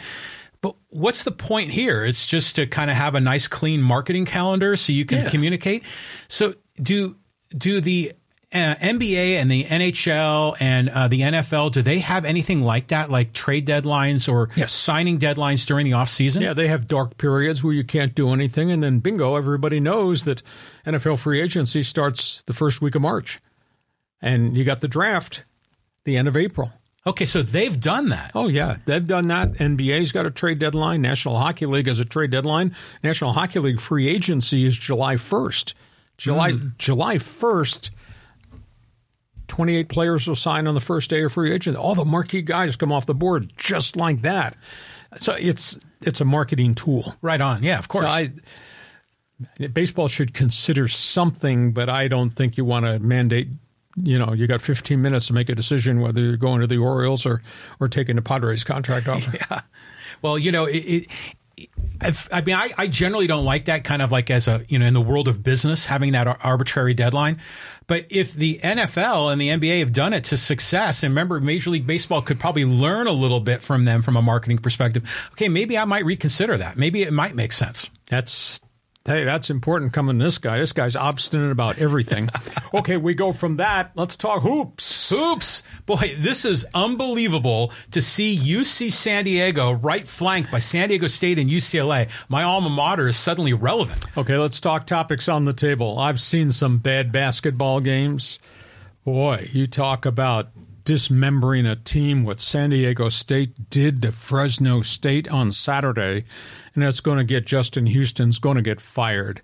But what's the point here? It's just to kind of have a nice clean marketing calendar so you can yeah. communicate. So do do the uh, NBA and the NHL and uh, the NFL, do they have anything like that, like trade deadlines or yes. signing deadlines during the off season? Yeah, they have dark periods where you can't do anything, and then bingo, everybody knows that NFL free agency starts the first week of March, and you got the draft the end of April. Okay, so they've done that. Oh yeah, they've done that. NBA's got a trade deadline. National Hockey League has a trade deadline. National Hockey League free agency is July first. July mm. July first 28 players will sign on the first day of free agent. All the marquee guys come off the board just like that. So it's it's a marketing tool. Right on. Yeah, of course. So I, baseball should consider something, but I don't think you want to mandate. You know, you got 15 minutes to make a decision whether you're going to the Orioles or or taking the Padres contract offer. Yeah. Well, you know, it, it I've, i mean, I, I, generally don't like that kind of like as a, you know, in the world of business, having that arbitrary deadline. But if the NFL and the NBA have done it to success, and remember, Major League Baseball could probably learn a little bit from them from a marketing perspective. Okay, maybe I might reconsider that. Maybe it might make sense. That's Hey, that's important coming this guy. This guy's obstinate about everything. okay, we go from that. Let's talk hoops. Hoops. Boy, this is unbelievable to see UC San Diego right flanked by San Diego State and UCLA. My alma mater is suddenly relevant. Okay, let's talk topics on the table. I've seen some bad basketball games. Boy, you talk about dismembering a team what San Diego State did to Fresno State on Saturday and it's going to get Justin Hutson's going to get fired.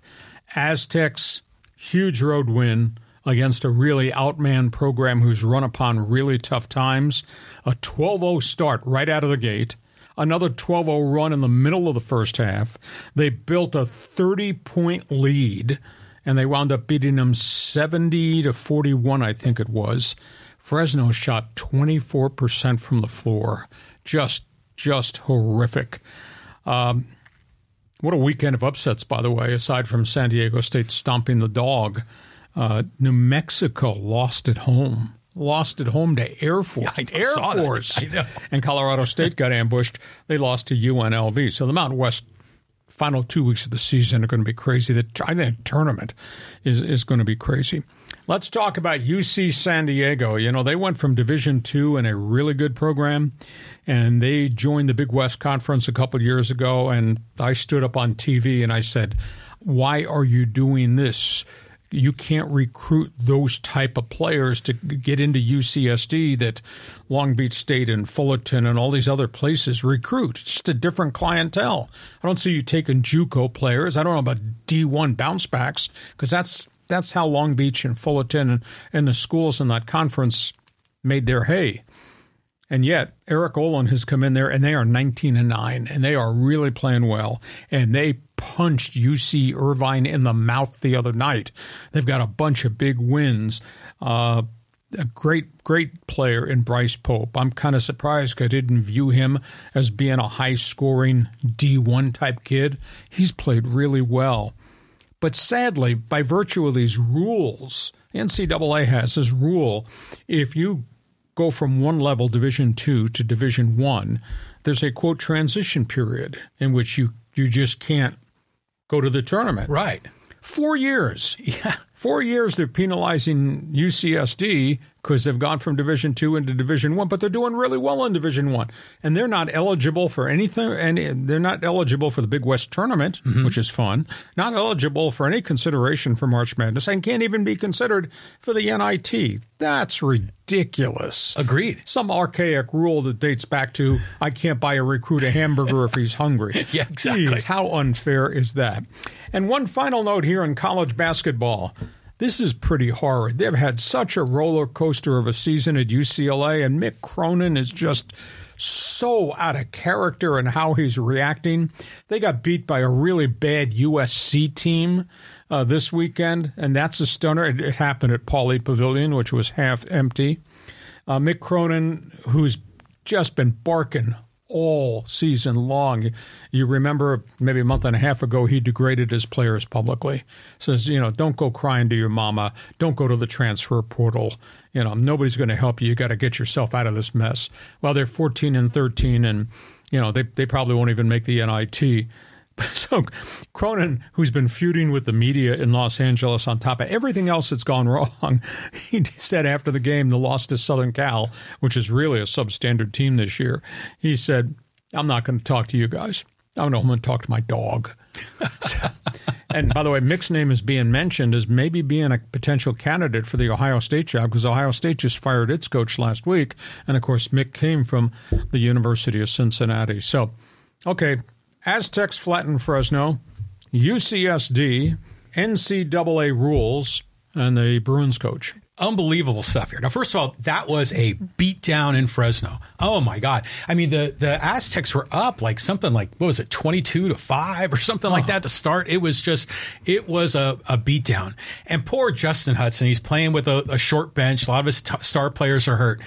Aztecs, huge road win against a really outman program who's run upon really tough times. A 12 0 start right out of the gate. Another 12 0 run in the middle of the first half. They built a 30 point lead and they wound up beating them 70 to 41, I think it was. Fresno shot 24% from the floor. Just, just horrific. Um, what a weekend of upsets, by the way, aside from San Diego State stomping the dog. Uh, New Mexico lost at home. Lost at home to Air Force. Yeah, Air Force. And Colorado State got ambushed. They lost to UNLV. So the Mountain West final two weeks of the season are going to be crazy. The I think tournament is is going to be crazy. Let's talk about UC San Diego. You know they went from Division two and a really good program and they joined the Big West Conference a couple years ago. And I stood up on TV and I said, "Why are you doing this? You can't recruit those type of players to get into UCSD that Long Beach State and Fullerton and all these other places recruit. It's just a different clientele. I don't see you taking JUCO players. I don't know about D1 bounce backs because that's that's how Long Beach and Fullerton and, and the schools in that conference made their hay. And yet, Eric Olen has come in there and they are 19 and 9 and they are really playing well. And they punched UC Irvine in the mouth the other night. They've got a bunch of big wins. Uh, a great, great player in Bryce Pope. I'm kind of surprised I didn't view him as being a high scoring D1 type kid. He's played really well. But sadly, by virtue of these rules, NCAA has this rule if you go from one level, Division two, to Division one, there's a quote transition period in which you you just can't go to the tournament. Right. Four years. Yeah. Four years they're penalizing UCSD because they've gone from Division Two into Division One, but they're doing really well in Division One, and they're not eligible for anything, and they're not eligible for the Big West tournament, mm-hmm. which is fun. Not eligible for any consideration for March Madness, and can't even be considered for the NIT. That's ridiculous. Agreed. Some archaic rule that dates back to I can't buy a recruit a hamburger if he's hungry. yeah, exactly. Jeez, how unfair is that? And one final note here in college basketball. This is pretty horrid. They've had such a roller coaster of a season at UCLA, and Mick Cronin is just so out of character in how he's reacting. They got beat by a really bad USC team uh, this weekend, and that's a stunner. It, it, happened at Pauley Pavilion, which was half empty. Uh, Mick Cronin, who's just been barking all season long. You remember maybe a month and a half ago, he degraded his players publicly. Says, you know, don't go crying to your mama. Don't go to the transfer portal. You know, nobody's going to help you. You got to get yourself out of this mess. Well, they're 14 and 13, and, you know, they, they probably won't even make the NIT. So Cronin, who's been feuding with the media in Los Angeles on top of everything else that's gone wrong, he said after the game, the loss to Southern Cal, which is really a substandard team this year, he said, I'm not going to talk to you guys. I'm going to talk to my dog. and by the way, Mick's name is being mentioned as maybe being a potential candidate for the Ohio State job because Ohio State just fired its coach last week. And of course, Mick came from the University of Cincinnati. So, okay, Aztecs flatten Fresno, UCSD, NCAA rules, and the Bruins coach unbelievable stuff here. Now, first of all, that was a beatdown in Fresno. Oh my God. I mean, the, the Aztecs were up like something like, what was it, 22 to 5 or something like that to start. It was just, it was a, a beatdown. And poor Justin Hutson, he's playing with a, a short bench. A lot of his t- star players are hurt.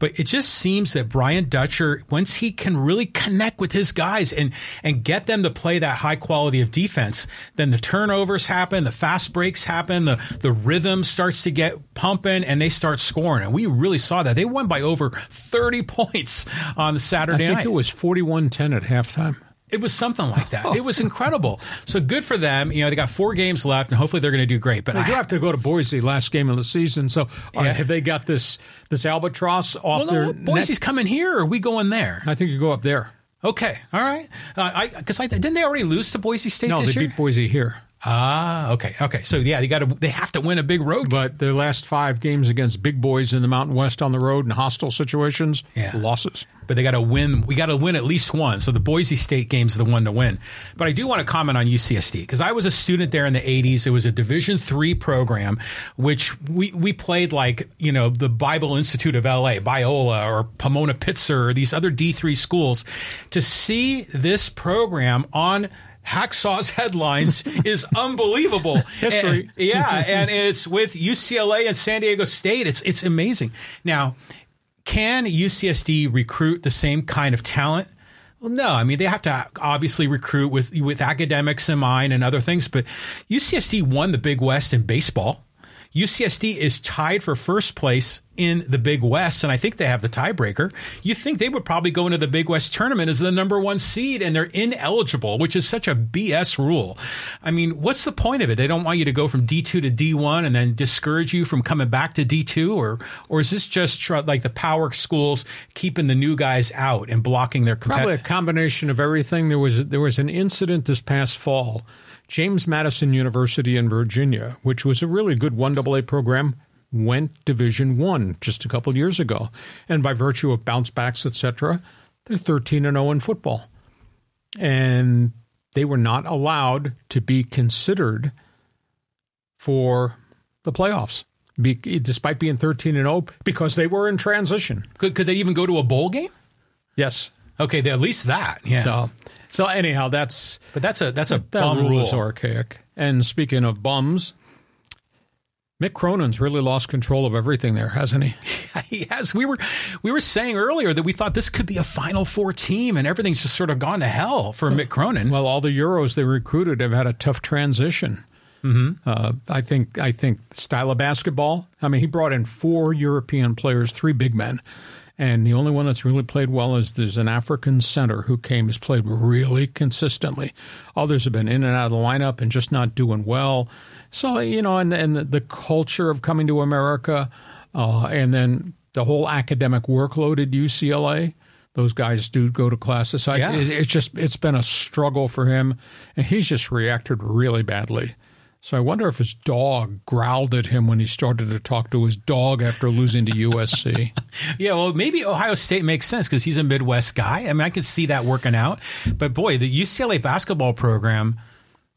But it just seems that Brian Dutcher, once he can really connect with his guys and, and get them to play that high quality of defense, then the turnovers happen, the fast breaks happen, the, the rhythm starts to get pumped pumping and they start scoring. And we really saw that. They won by over 30 points on the Saturday I think night. it was 41 10 at halftime. It was something like that. It was incredible. So good for them. You know, they got four games left, and hopefully they're going to do great. But they I do have to go to Boise last game of the season. So yeah. have they got this this albatross off well, their? No, Boise's coming here, or are we going there? I think you go up there. Okay, all right. Uh, I because I didn't they already lose to Boise State no, they year? beat Boise here. Ah, okay, okay. So yeah, they got to they have to win a big road. But their last five games against big boys in the Mountain West on the road in hostile situations, yeah. losses. But they got to win. We got to win at least one. So the Boise State game's the one to win. But I do want to comment on UCSD because I was a student there in the '80s. It was a Division three program, which we we played like you know the Bible Institute of LA, Biola, or Pomona Pitzer, or these other D3 schools. To see this program on Hacksaw's headlines is unbelievable. History. And, yeah, and it's with UCLA and San Diego State. It's it's amazing. Now, can UCSD recruit the same kind of talent? Well, no. I mean, they have to obviously recruit with with academics in mind and other things, but UCSD won the Big West in baseball. UCSD is tied for first place in the Big West, and I think they have the tiebreaker. You think they would probably go into the Big West tournament as the number one seed, and they're ineligible, which is such a BS rule. I mean, what's the point of it? They don't want you to go from D two to D one and then discourage you from coming back to D two, or or is this just tr- like the power schools keeping the new guys out and blocking their compet- Probably a combination of everything. There was there was an incident this past fall. James Madison University in Virginia, which was a really good one AA program, went Division One just a couple years ago, and by virtue of bounce backs, etc., they're thirteen and zero in football, and they were not allowed to be considered for the playoffs. Be, despite being 13 and 0 because they were in transition. Could, could they even go to a bowl game? Yes. Okay, at least that. Yeah. So, so anyhow, that's but that's a that's a that bum rule rule. is archaic. And speaking of bums, Mick Cronin's really lost control of everything there, hasn't he? Yeah, he has. We were we were saying earlier that we thought this could be a Final Four team, and everything's just sort of gone to hell for Mick Cronin. Well, all the Euros they recruited have had a tough transition. Mm-hmm. Uh, I think I think style of basketball. I mean, he brought in four European players, three big men, and the only one that's really played well is there's an African center who came has played really consistently. Others have been in and out of the lineup and just not doing well. So you know, and and the, the culture of coming to America, uh, and then the whole academic workload at UCLA. Those guys do go to classes. So Yeah. I, it- it's just it's been a struggle for him, and he's just reacted really badly. So I wonder if his dog growled at him when he started to talk to his dog after losing to USC. Yeah, well, maybe Ohio State makes sense because he's a Midwest guy. I mean, I could see that working out. But boy, the UCLA basketball program,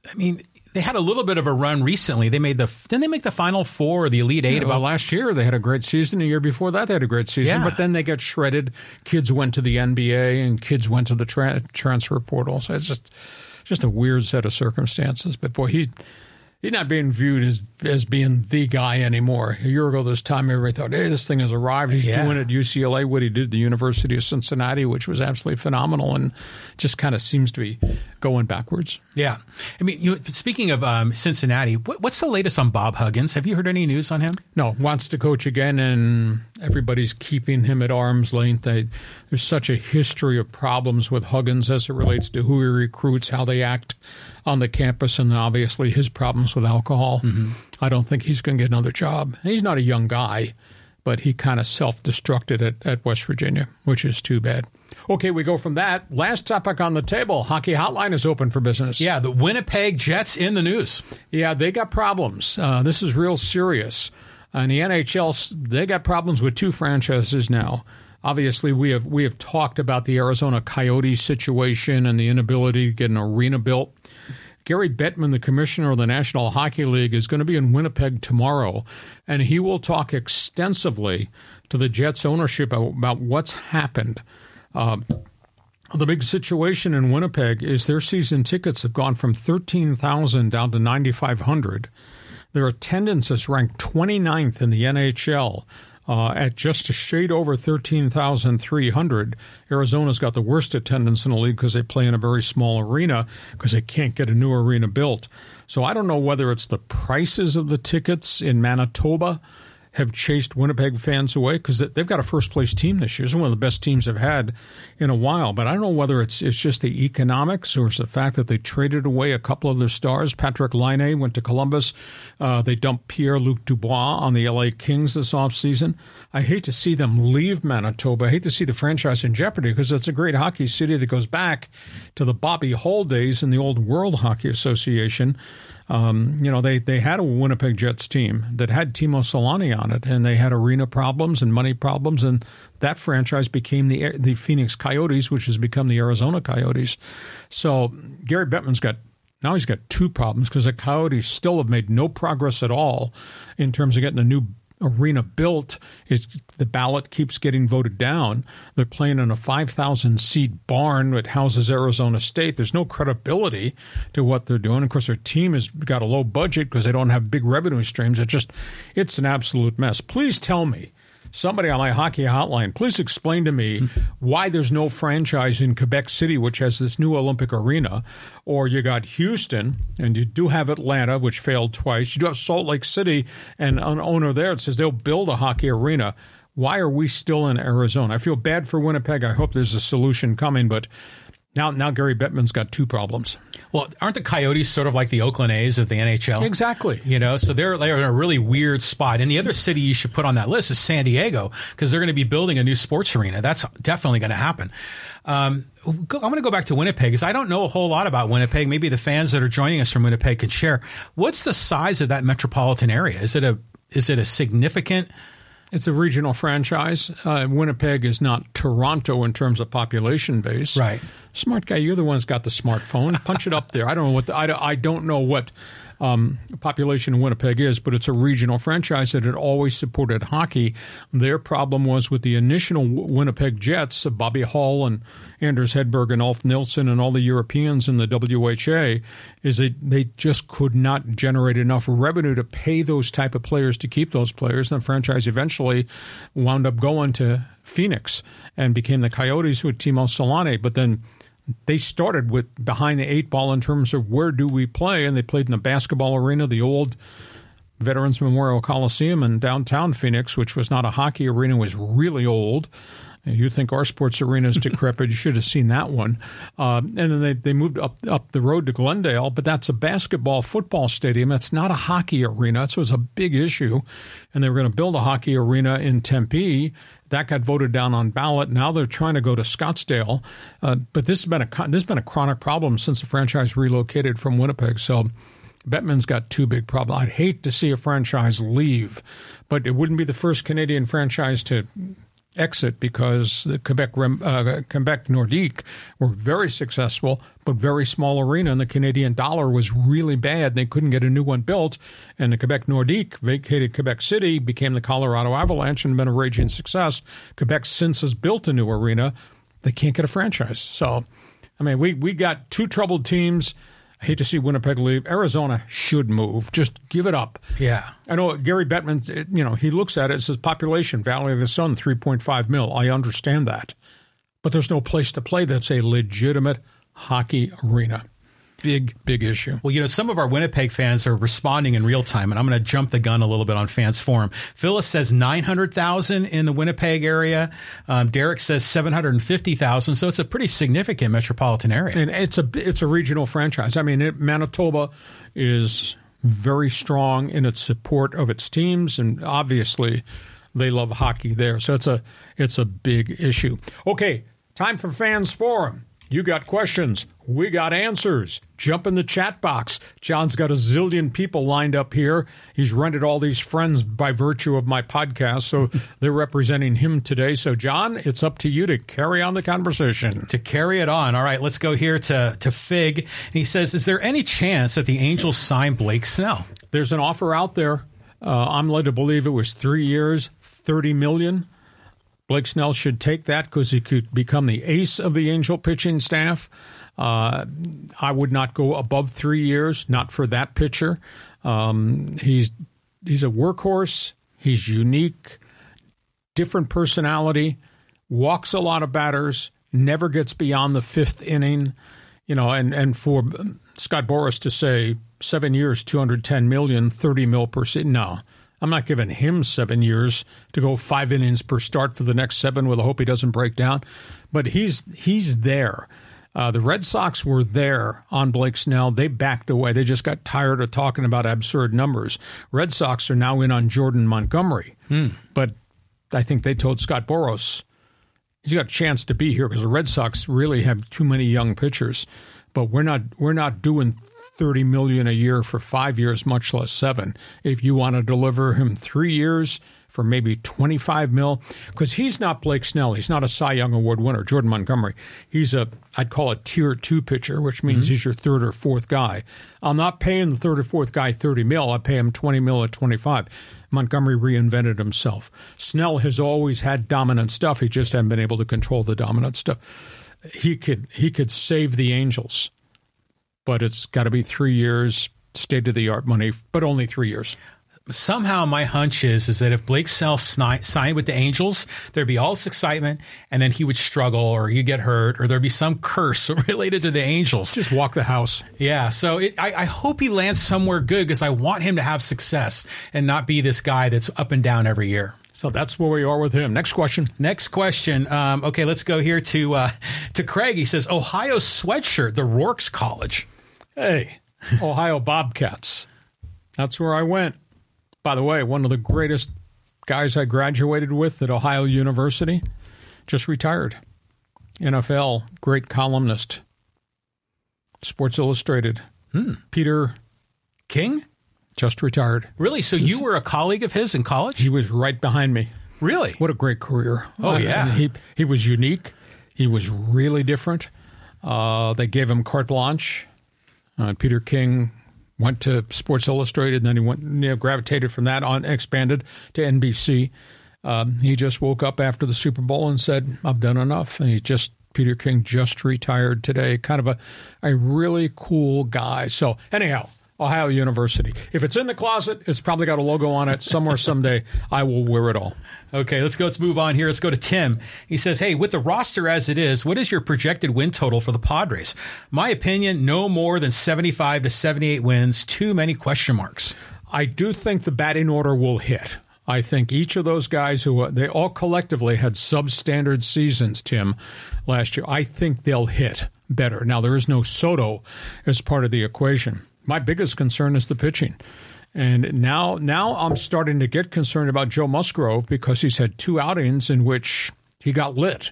I mean, they had a little bit of a run recently. They made the didn't they make the Final Four or the Elite Eight? well, About last year they had a great season. The year before that they had a great season, Yeah. but then they got shredded. Kids went to the NBA and kids went to the tra- transfer portal. So it's just just a weird set of circumstances. But boy, he he's not being viewed as as being the guy anymore. A year ago this time, everybody thought, "Hey, this thing has arrived." He's Yeah. doing at UCLA what he did at the University of Cincinnati, which was absolutely phenomenal, and just kind of seems to be going backwards. yeah, I mean, you, speaking of um, Cincinnati, what, what's the latest on Bob Huggins? Have you heard any news on him? No, wants to coach again, and everybody's keeping him at arm's length. They, there's such a history of problems with Huggins as it relates to who he recruits, how they act on the campus, and obviously his problems with alcohol. I don't think he's going to get another job. He's not a young guy, but he kind of self destructed at, at West Virginia, which is too bad. Okay, we go from that. Last topic on the table Hockey Hotline is open for business. Yeah, the Winnipeg Jets in the news. Yeah, they got problems. Uh, this is real serious. And the NHL, they got problems with two franchises now. Obviously, we have we have talked about the Arizona Coyotes situation and the inability to get an arena built. Gary Bettman, the commissioner of the National Hockey League, is going to be in Winnipeg tomorrow, and he will talk extensively to the Jets ownership about what's happened. Um, the big situation in Winnipeg is their season tickets have gone from 13,000 down to 9,500. Their attendance is ranked 29th in the NHL uh, at just a shade over 13,300. Arizona's got the worst attendance in the league because they play in a very small arena because they can't get a new arena built. So I don't know whether it's the prices of the tickets in Manitoba have chased Winnipeg fans away because they've got a first place team this year. It's one of the best teams they've had in a while. But I don't know whether it's it's just the economics or it's the fact that they traded away a couple of their stars. Patrik Laine went to Columbus. Uh, they dumped Pierre Luc Dubois on the LA Kings this offseason. I hate to see them leave Manitoba. I hate to see the franchise in jeopardy because it's a great hockey city that goes back to the Bobby Hull days in the old World Hockey Association. Um, you know, they, they had a Winnipeg Jets team that had Teemu Selanne on it, and they had arena problems and money problems, and that franchise became the the Phoenix Coyotes, which has become the Arizona Coyotes. So Gary Bettman's got now he's got two problems because the Coyotes still have made no progress at all in terms of getting a new arena built. It's, the ballot keeps getting voted down. They're playing in a 5,000 seat barn that houses Arizona State. There's no credibility to what they're doing. Of course, their team has got a low budget because they don't have big revenue streams. It's just, it's an absolute mess. Please tell me somebody on my hockey hotline, please explain to me why there's no franchise in Quebec City, which has this new Olympic arena, or you got Houston, and you do have Atlanta, which failed twice. You do have Salt Lake City, and an owner there that says they'll build a hockey arena. Why are we still in Arizona? I feel bad for Winnipeg. I hope there's a solution coming, but now, now Gary Bettman's got two problems. Well, aren't the Coyotes sort of like the Oakland A's of the NHL? Exactly. You know, so they're they're in a really weird spot. And the other city you should put on that list is San Diego because they're going to be building a new sports arena. That's definitely going to happen. Um, I'm going to go back to Winnipeg because I don't know a whole lot about Winnipeg. Maybe the fans that are joining us from Winnipeg can share. What's the size of that metropolitan area? Is it a is it a significant it's a regional franchise. Uh, Winnipeg is not Toronto in terms of population base. Right. Smart guy, you're the one who's got the smartphone. Punch it up there. I don't know what the, I, I don't know what um, population in Winnipeg is, but it's a regional franchise that had always supported hockey. Their problem was with the initial Winnipeg Jets, Bobby Hull and Anders Hedberg and Ulf Nilsson and all the Europeans in the WHA is that they just could not generate enough revenue to pay those type of players to keep those players. And the franchise eventually wound up going to Phoenix and became the Coyotes with Teemu Selanne. But then they started with behind the eight ball in terms of where do we play, and they played in the basketball arena, the old Veterans Memorial Coliseum in downtown Phoenix, which was not a hockey arena, was really old. You think our sports arena is decrepit? you should have seen that one. Uh, and then they, they moved up up the road to Glendale, but that's a basketball football stadium. That's not a hockey arena. So it's a big issue. And they were going to build a hockey arena in Tempe. That got voted down on ballot. Now they're trying to go to Scottsdale. Uh, but this has been a this has been a chronic problem since the franchise relocated from Winnipeg. So. Bettman's got two big problems. I'd hate to see a franchise leave, but it wouldn't be the first Canadian franchise to exit because the Quebec uh, Quebec Nordique were very successful, but very small arena, and the Canadian dollar was really bad. They couldn't get a new one built, and the Quebec Nordique vacated Quebec City, became the Colorado Avalanche, and been a raging success. Quebec since has built a new arena. They can't get a franchise, so. I mean, we, we got two troubled teams I hate to see Winnipeg leave. Arizona should move. Just give it up. Yeah. I know Gary Bettman, you know, he looks at it, it says population, Valley of the Sun, 3.5 mil. I understand that. But there's no place to play that's a legitimate hockey arena big, big issue. Well, you know, some of our Winnipeg fans are responding in real time, and I'm going to jump the gun a little bit on Fans Forum. Phyllis says 900,000 in the Winnipeg area. Um, Derek says 750,000. So it's a pretty significant metropolitan area. And it's a, it's a regional franchise. I mean, it, Manitoba is very strong in its support of its teams, and obviously they love hockey there. So it's a, it's a big issue. Okay, time for Fans Forum. You got questions. We got answers. Jump in the chat box. John's got a zillion people lined up here. He's rented all these friends by virtue of my podcast, so they're representing him today. So, John, it's up to you to carry on the conversation. To carry it on. All right, let's go here to, to Fig. And he says, Is there any chance that the Angels sign Blake Snell? There's an offer out there. Uh, I'm led to believe it was three years, 30 million. Blake Snell should take that because he could become the ace of the Angel pitching staff. Uh, I would not go above three years, not for that pitcher. Um, he's he's a workhorse. He's unique, different personality, walks a lot of batters, never gets beyond the fifth inning. You know, and, and for Scott Boras to say seven years, 210 million, 30 mil per season, no. I'm not giving him seven years to go five innings per start for the next seven with a hope he doesn't break down. But he's he's there. Uh, the Red Sox were there on Blake Snell. They backed away. They just got tired of talking about absurd numbers. Red Sox are now in on Jordan Montgomery. Hmm. But I think they told Scott Boras he's got a chance to be here because the Red Sox really have too many young pitchers. But we're not we're not doing 30 million a year for 5 years much less 7 if you want to deliver him 3 years for maybe 25 mil because he's not Blake Snell. He's not a Cy Young award winner Jordan Montgomery. He's a I'd call a tier 2 pitcher which means mm-hmm. he's your third or fourth guy. I'm not paying the third or fourth guy 30 mil. I pay him 20 mil at 25 Montgomery reinvented himself. Snell has always had dominant stuff. He just hadn't been able to control the dominant stuff. He could he could save the Angels but it's got to be three years, state of the art money, but only three years. somehow my hunch is is that if Blake Snell signed with the Angels, there'd be all this excitement, and then he would struggle, or you get hurt, or there'd be some curse related to the Angels. Just walk the house. Yeah, so it, I, I hope he lands somewhere good because I want him to have success and not be this guy that's up and down every year. So that's where we are with him. Next question. Next question. Um, okay, let's go here to uh, to Craig. He says Ohio sweatshirt, the Rourke's College. Hey, Ohio Bobcats. That's where I went. By the way, one of the greatest guys I graduated with at Ohio University just retired. NFL, great columnist. Sports Illustrated. Peter King? Just retired. Really? So you were a colleague of his in college? He was right behind me. Really? What a great career! Oh, I- yeah. He he was unique. He was really different. Uh, they gave him carte blanche. Uh, Peter King went to Sports Illustrated, and then he went you know, gravitated from that on expanded to NBC. Um, he just woke up after the Super Bowl and said, "I've done enough." And he just Peter King just retired today. Kind of a a really cool guy. So anyhow. Ohio University. If it's in the closet, it's probably got a logo on it. Somewhere someday, I will wear it all. Okay, let's go. Let's move on here. Let's go to Tim. He says, "Hey, with the roster as it is, what is your projected win total for the Padres? My opinion: no more than seventy-five to seventy-eight wins. Too many question marks." I do think the batting order will hit. I think each of those guys who they all collectively had substandard seasons, Tim, last year. I think they'll hit better. Now there is no Soto as part of the equation. My biggest concern is the pitching. And now now I'm starting to get concerned about Joe Musgrove because he's had two outings in which he got lit.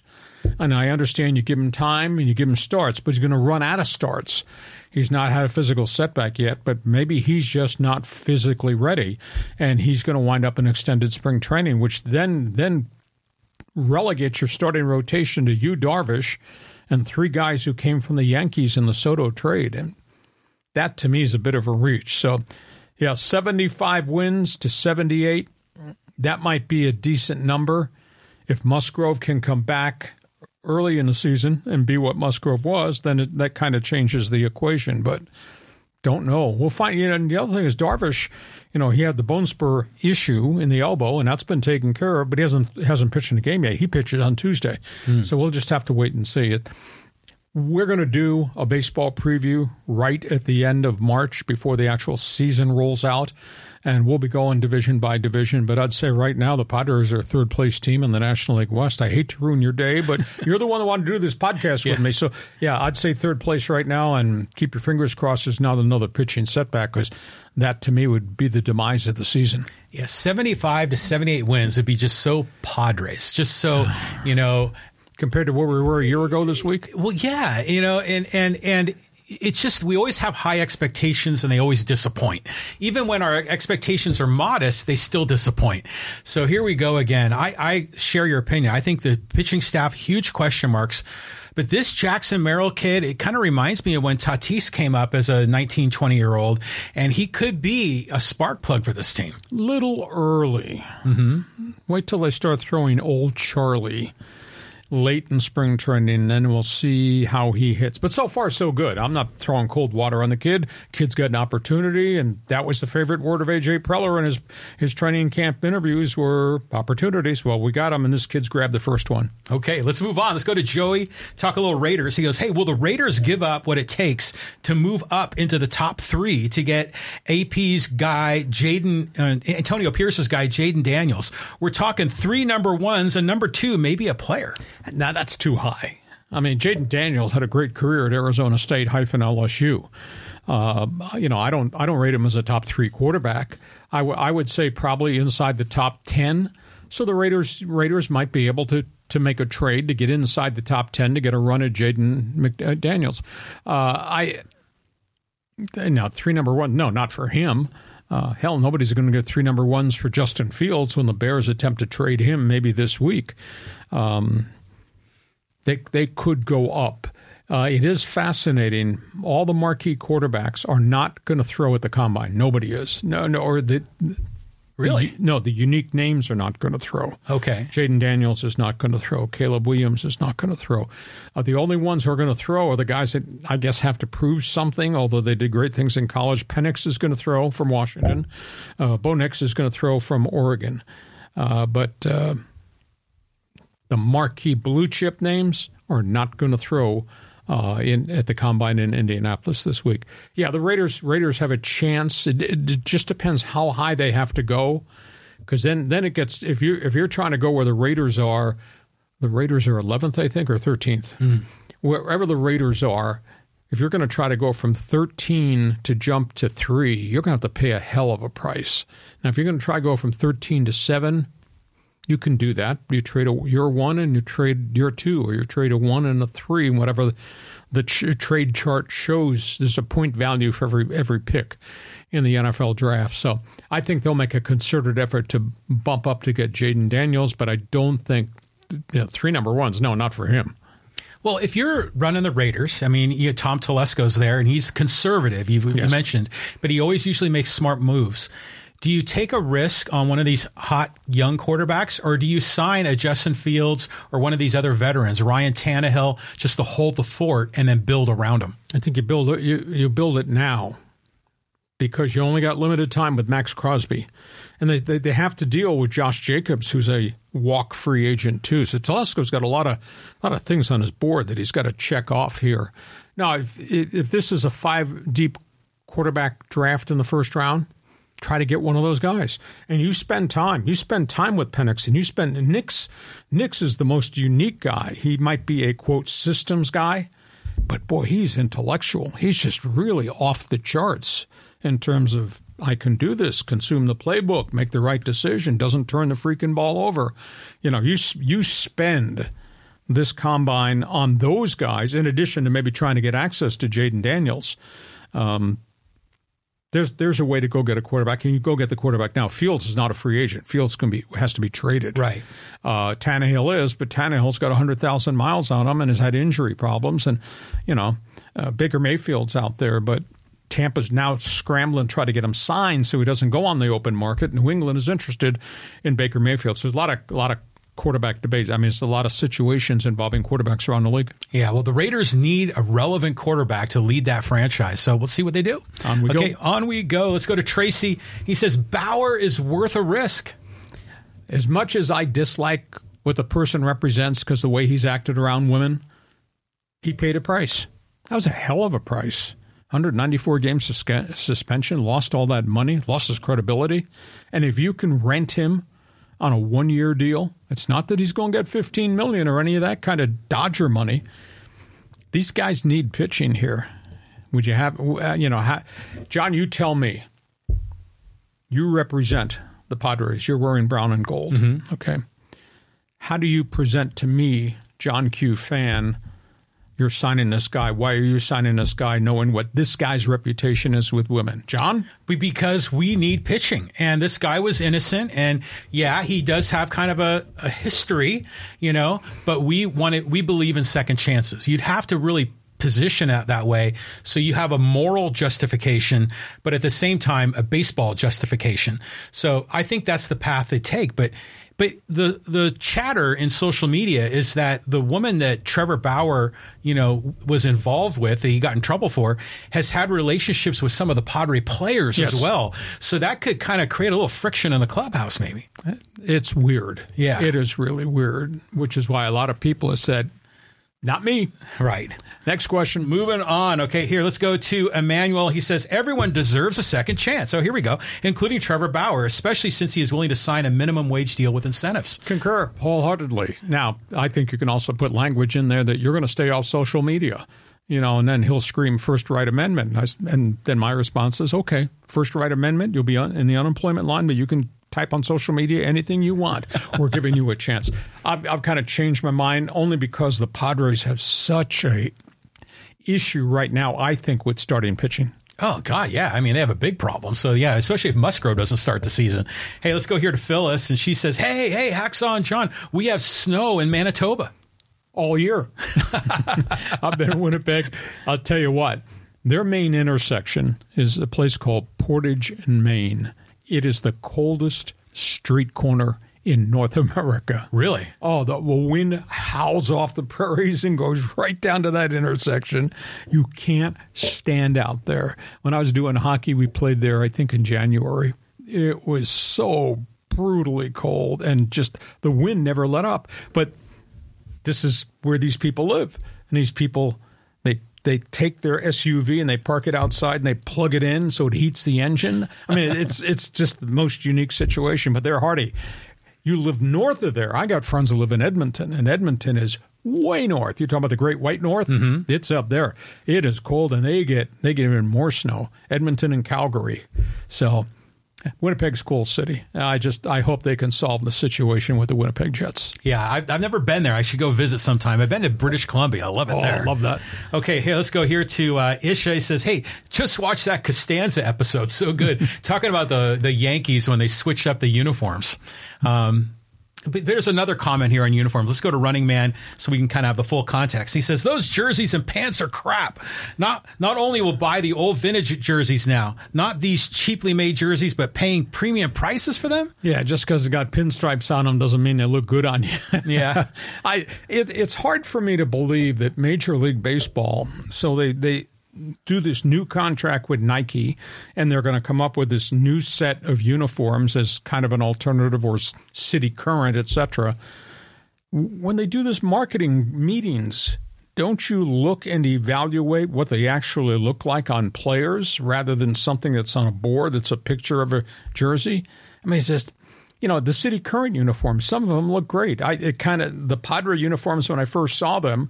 And I understand you give him time and you give him starts, but he's going to run out of starts. He's not had a physical setback yet, but maybe he's just not physically ready, and he's going to wind up in extended spring training, which then then relegates your starting rotation to you, Darvish, and three guys who came from the Yankees in the Soto trade, and that to me is a bit of a reach. So, yeah, seventy-five wins to seventy-eight, that might be a decent number if Musgrove can come back early in the season and be what Musgrove was, then it, that kind of changes the equation. But don't know. We'll find. You know, and the other thing is Darvish. You know, he had the bone spur issue in the elbow, and that's been taken care of. But he hasn't hasn't pitched in a game yet. He pitches on Tuesday, hmm. so we'll just have to wait and see it. We're going to do a baseball preview right at the end of March before the actual season rolls out. And we'll be going division by division. But I'd say right now the Padres are a third place team in the National League West. I hate to ruin your day, but you're the one that wanted to do this podcast with me. So, yeah, I'd say third place right now and keep your fingers crossed there's not another pitching setback because that to me would be the demise of the season. Yeah, 75 to 78 wins would be just so Padres. Just so, you know, Compared to where we were a year ago this week, well, yeah, you know, and, and, and, it's just we always have high expectations and they always disappoint. Even when our expectations are modest, they still disappoint. So here we go again. I, I share your opinion. I think the pitching staff huge question marks. But this Jackson Merrill kid, it kind of reminds me of when Tatis came up as a 19, 20 year old, and he could be a spark plug for this team. little early. Mm-hmm. Wait till they start throwing old Charlie late in spring training, and then we'll see how he hits. But so far, so good. I'm not throwing cold water on the kid. Kid's got an opportunity, and that was the favorite word of AJ Preller in his his training camp interviews were opportunities. Well, we got him, and this kid's grabbed the first one. Okay, let's move on. Let's go to Joey. Talk a little Raiders. He goes, "Hey, will the Raiders give up what it takes to move up into the top three to get AP's guy Jayden uh, Antonio Pierce's guy Jayden Daniels? We're talking three number ones and number two, maybe a player." Now that's too high. I mean, Jayden Daniels had a great career at Arizona State hyphen LSU. Uh, you know, I don't I don't rate him as a top three quarterback. I, w- I would say probably inside the top ten. So the Raiders Raiders might be able to to make a trade to get inside the top ten to get a run at Jaden McDaniels. Uh, I now three number one. No, not for him. Uh, hell, nobody's going to get three number ones for Justin Fields when the Bears attempt to trade him maybe this week. Um, they they could go up. Uh, it is fascinating. All the marquee quarterbacks are not going to throw at the combine. Nobody is. No, no, or the Really? The- no, the unique names are not going to throw. Okay. Jayden Daniels is not going to throw. Caleb Williams is not going to throw. Uh, the only ones who are going to throw are the guys that I guess have to prove something, although they did great things in college. Penix is going to throw from Washington. Uh, Bo Nix is going to throw from Oregon. Uh, but uh, the marquee blue chip names are not going to throw uh, in at the combine in Indianapolis this week. Yeah, the Raiders Raiders have a chance. It, it, it just depends how high they have to go, because then then it gets if you if you're trying to go where the Raiders are, the Raiders are 11th I think or 13th, wherever the Raiders are. If you're going to try to go from 13 to jump to three, you're going to have to pay a hell of a price. Now, if you're going to try to go from 13 to seven, you can do that. You trade a your one and you trade your two, or you trade a one and a three, and whatever the ch- trade chart shows. There's a point value for every every pick in the NFL draft. So I think they'll make a concerted effort to bump up to get Jayden Daniels, but I don't think you know, three number ones. No, not for him. Well, if you're running the Raiders, I mean, you, Tom Telesco's there, and he's conservative. You, you Yes. mentioned, but he always usually makes smart moves. Do you take a risk on one of these hot young quarterbacks, or do you sign a Justin Fields or one of these other veterans, Ryan Tannehill, just to hold the fort and then build around him? I think you build it. You, you build it now because you only got limited time with Maxx Crosby, and they, they they have to deal with Josh Jacobs, who's a walk free agent too. So Telesco's got a lot of a lot of things on his board that he's got to check off here. Now, if if this is a five deep quarterback draft in the first round. Try to get one of those guys, and you spend time. You spend time with Penix, and you spend Nix. Nix is the most unique guy. He might be a quote systems guy, but boy, he's intellectual. He's just really off the charts in terms of I can do this, consume the playbook, make the right decision, doesn't turn the freaking ball over. You know, you you spend this combine on those guys in addition to maybe trying to get access to Jayden Daniels. Um, there's there's a way to go get a quarterback. Can you go get the quarterback now? Fields is not a free agent. Fields can be has to be traded. Right. Uh, Tannehill is, but Tannehill's got hundred thousand miles on him and has had injury problems. And you know, uh, Baker Mayfield's out there, but Tampa's now scrambling to try to get him signed so he doesn't go on the open market. New England is interested in Baker Mayfield. So there's a lot of a lot of quarterback debates. I mean, it's a lot of situations involving quarterbacks around the league. Yeah, well, the Raiders need a relevant quarterback to lead that franchise. So we'll see what they do. On we go. okay, on we go. Let's go to Tracy. He says Bauer is worth a risk. as much as I dislike what the person represents because the way he's acted around women, he paid a price. That was a hell of a price. 194 game sus- suspension, lost all that money, lost his credibility. And if you can rent him on a one year deal, it's not that he's going to get 15 million or any of that kind of Dodger money. These guys need pitching here. Would you have, uh, you know, John, you tell me you represent the Padres. You're wearing brown and gold. Okay. How do you present to me, John Q fan, you're signing this guy? Why are you signing this guy knowing what this guy's reputation is with women? John? Because we need pitching. And this guy was innocent. And yeah, he does have kind of a, a history, you know, but we want it, we believe in second chances. You'd have to really position it that way so you have a moral justification but at the same time a baseball justification so i think that's the path they take but but the the chatter in social media is that the woman that Trevor Bauer, you know, was involved with, that he got in trouble for, has had relationships with some of the Padre players as well. So that could kind of create a little friction in the clubhouse, maybe. It's weird. Yeah. It is really weird, which is why a lot of people have said, not me. Right. Next question. Moving on. Okay, here, let's go to Emmanuel. He says, everyone deserves a second chance. So here we go, including Trevor Bauer, especially since he is willing to sign a minimum wage deal with incentives. Concur wholeheartedly. Now, I think you can also put language in there that you're going to stay off social media, you know, and then he'll scream first right amendment. And then my response is, okay, first right amendment, you'll be in the unemployment line, but you can type on social media anything you want. We're giving you a chance. I've, I've kind of changed my mind only because the Padres have such a issue right now, I think, with starting pitching. Oh God, yeah. I mean, they have a big problem. So yeah, especially if Musgrove doesn't start the season. Hey, let's go here to Phyllis, and she says, "Hey, hey, Hacksaw and John, we have snow in Manitoba." all year. I've been in Winnipeg. I'll tell you what, their main intersection is a place called Portage and Main. It is the coldest street corner in North America. Really? Oh, the wind howls off the prairies and goes right down to that intersection. You can't stand out there. When I was doing hockey, we played there, I think, in January. It was so brutally cold and just the wind never let up. But this is where these people live. And these people, they take their SUV and they park it outside and they plug it in so it heats the engine. I mean, it's it's just the most unique situation, but they're hardy. You live north of there. I got friends who live in Edmonton, and Edmonton is way north. You're talking about the Great White North. Mm-hmm. It's up there. It is cold, and they get they get even more snow. Edmonton and Calgary. So Winnipeg's cool city. I just I hope they can solve the situation with the Winnipeg Jets. Yeah, I've, I've never been there. I should go visit sometime. I've been to British Columbia. I love it Oh, there. love that. Okay, hey, let's go here to uh, Isha. He says, "Hey, just watch that Costanza episode. So good. Talking about the the Yankees when they switched up the uniforms." Um, but there's another comment here on uniforms. Let's go to Running Man so we can kind of have the full context. He says those jerseys and pants are crap. Not not only will buy the old vintage jerseys now, not these cheaply made jerseys, but paying premium prices for them. Yeah, just because it got pinstripes on them doesn't mean they look good on you. Yeah. I it, it's hard for me to believe that Major League Baseball. So they they do this new contract with Nike, and they're going to come up with this new set of uniforms as kind of an alternative or City Connect, etc. When they do this marketing meetings. Don't you look and evaluate what they actually look like on players rather than something that's on a board that's a picture of a jersey? I mean, it's just you know, the City Connect uniforms, some of them look great. I it kind of the Padre uniforms when I first saw them,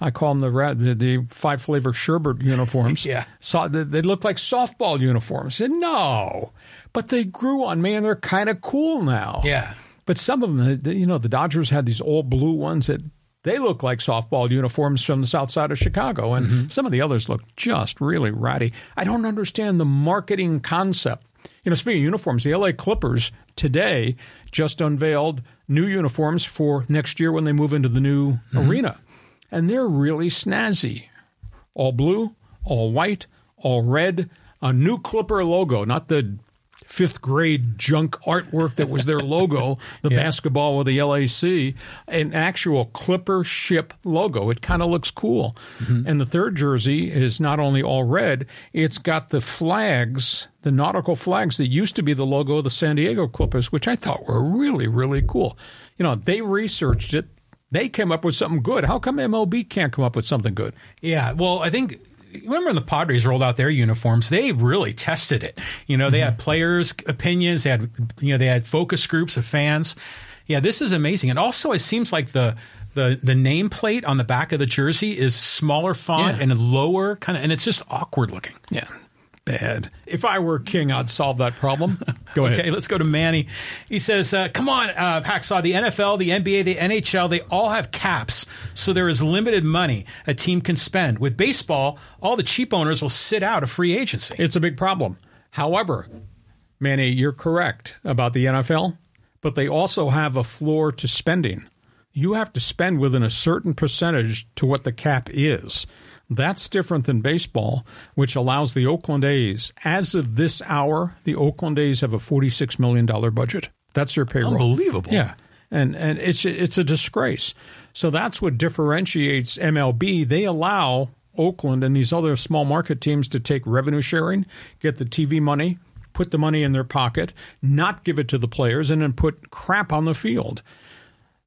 I call them the red, the, the five flavor sherbet uniforms. Yeah. saw they, they look like softball uniforms. And no, but they grew on me, and they're kind of cool now. Yeah. But some of them, the- you know, the Dodgers had these old blue ones that they look like softball uniforms from the south side of Chicago, and mm-hmm. some of the others look just really ratty. I don't understand the marketing concept. You know, speaking of uniforms, the LA Clippers today just unveiled new uniforms for next year when they move into the new mm-hmm. arena, and they're really snazzy. All blue, all white, all red, a new Clipper logo, not the fifth grade junk artwork that was their logo, the basketball with the LAC, an actual Clipper ship logo. It kind of looks cool. Mm-hmm. And the third jersey is not only all red, it's got the flags, the nautical flags that used to be the logo of the San Diego Clippers, which I thought were really, really cool. You know, they researched it. They came up with something good. How come MLB can't come up with something good? Yeah, well, I think remember when the Padres rolled out their uniforms, they really tested it. You know, they had mm-hmm. players' opinions, they had you know, they had focus groups of fans. Yeah, this is amazing. And also it seems like the the the nameplate on the back of the jersey is smaller font Yeah. and lower kind of and it's just awkward looking. Yeah, If I were king, I'd solve that problem. Go ahead. Okay, let's go to Manny. He says, uh, "Come on, uh, Hacksaw. The NFL, the NBA, the NHL, they all have caps, so there is limited money a team can spend. With baseball, all the cheap owners will sit out of free agency. It's a big problem. However, Manny, you're correct about the NFL, but they also have a floor to spending. You have to spend within a certain percentage to what the cap is. That's different than baseball, which allows the Oakland A's, as of this hour, the Oakland A's have a $46 million budget. That's their payroll. Unbelievable. Yeah. And and it's it's a disgrace. So that's what differentiates MLB. They allow Oakland and these other small market teams to take revenue sharing, get the TV money, put the money in their pocket, not give it to the players, and then put crap on the field.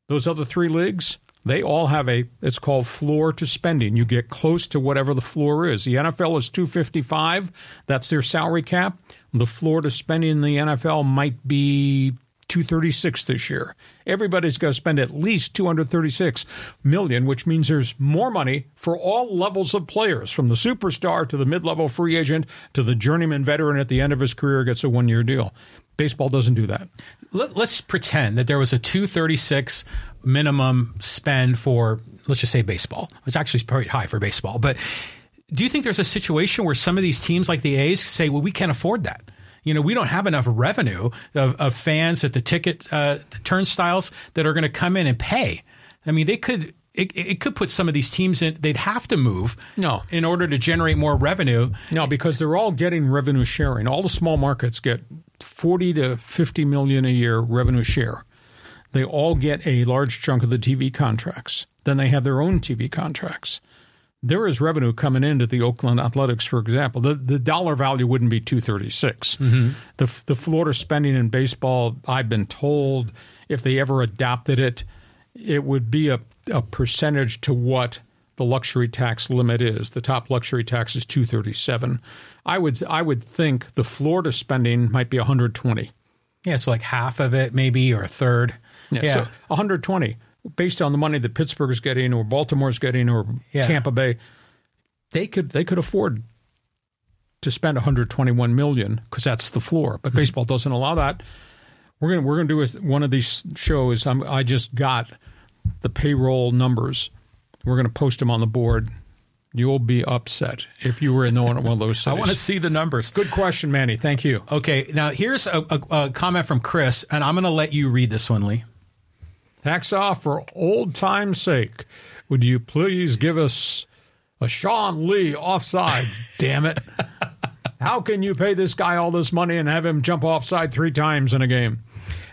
Those other three leagues, they all have a it's called floor to spending. You get close to whatever the floor is. The NFL is 255, that's their salary cap. The floor to spending in the NFL might be 236 this year. Everybody's going to spend at least 236 million, which means there's more money for all levels of players, from the superstar to the mid-level free agent to the journeyman veteran at the end of his career gets a one-year deal. Baseball doesn't do that. Let, let's pretend that there was a 236 minimum spend for, let's just say baseball, which actually is pretty high for baseball. But do you think there's a situation where some of these teams like the A's say, well, we can't afford that? You know, we don't have enough revenue of, of fans at the ticket uh, turnstiles that are going to come in and pay. I mean, they could. It, it could put some of these teams in. They'd have to move, No. in order to generate more revenue. No, because they're all getting revenue sharing. All the small markets get 40 to 50 million a year revenue share. They all get a large chunk of the TV contracts. Then they have their own TV contracts. There is revenue coming into the Oakland Athletics, for example. The the dollar value wouldn't be 236. Mm-hmm. The the Florida spending in baseball, I've been told, if they ever adopted it, it would be a, a percentage to what the luxury tax limit is. The top luxury tax is 237. I would I would think the Florida spending might be 120. Yeah, so like half of it, maybe, or a third. Yeah, yeah. So 120 based on the money that Pittsburgh's getting, or Baltimore's getting, or yeah. Tampa Bay. They could they could afford to spend 121 million because that's the floor. But mm-hmm. baseball doesn't allow that. We're gonna we're gonna do one of these shows. I'm, I just got the payroll numbers. We're gonna post them on the board You'll be upset if you were in one of those cities. I want to see the numbers. Good question, Manny. Thank you. Okay, now here's a, a, a comment from Chris, and I'm going to let you read this one, Lee. Hacksaw, for old time's sake, would you please give us a Shawn Lee offside? damn it. How can you pay this guy all this money and have him jump offside three times in a game?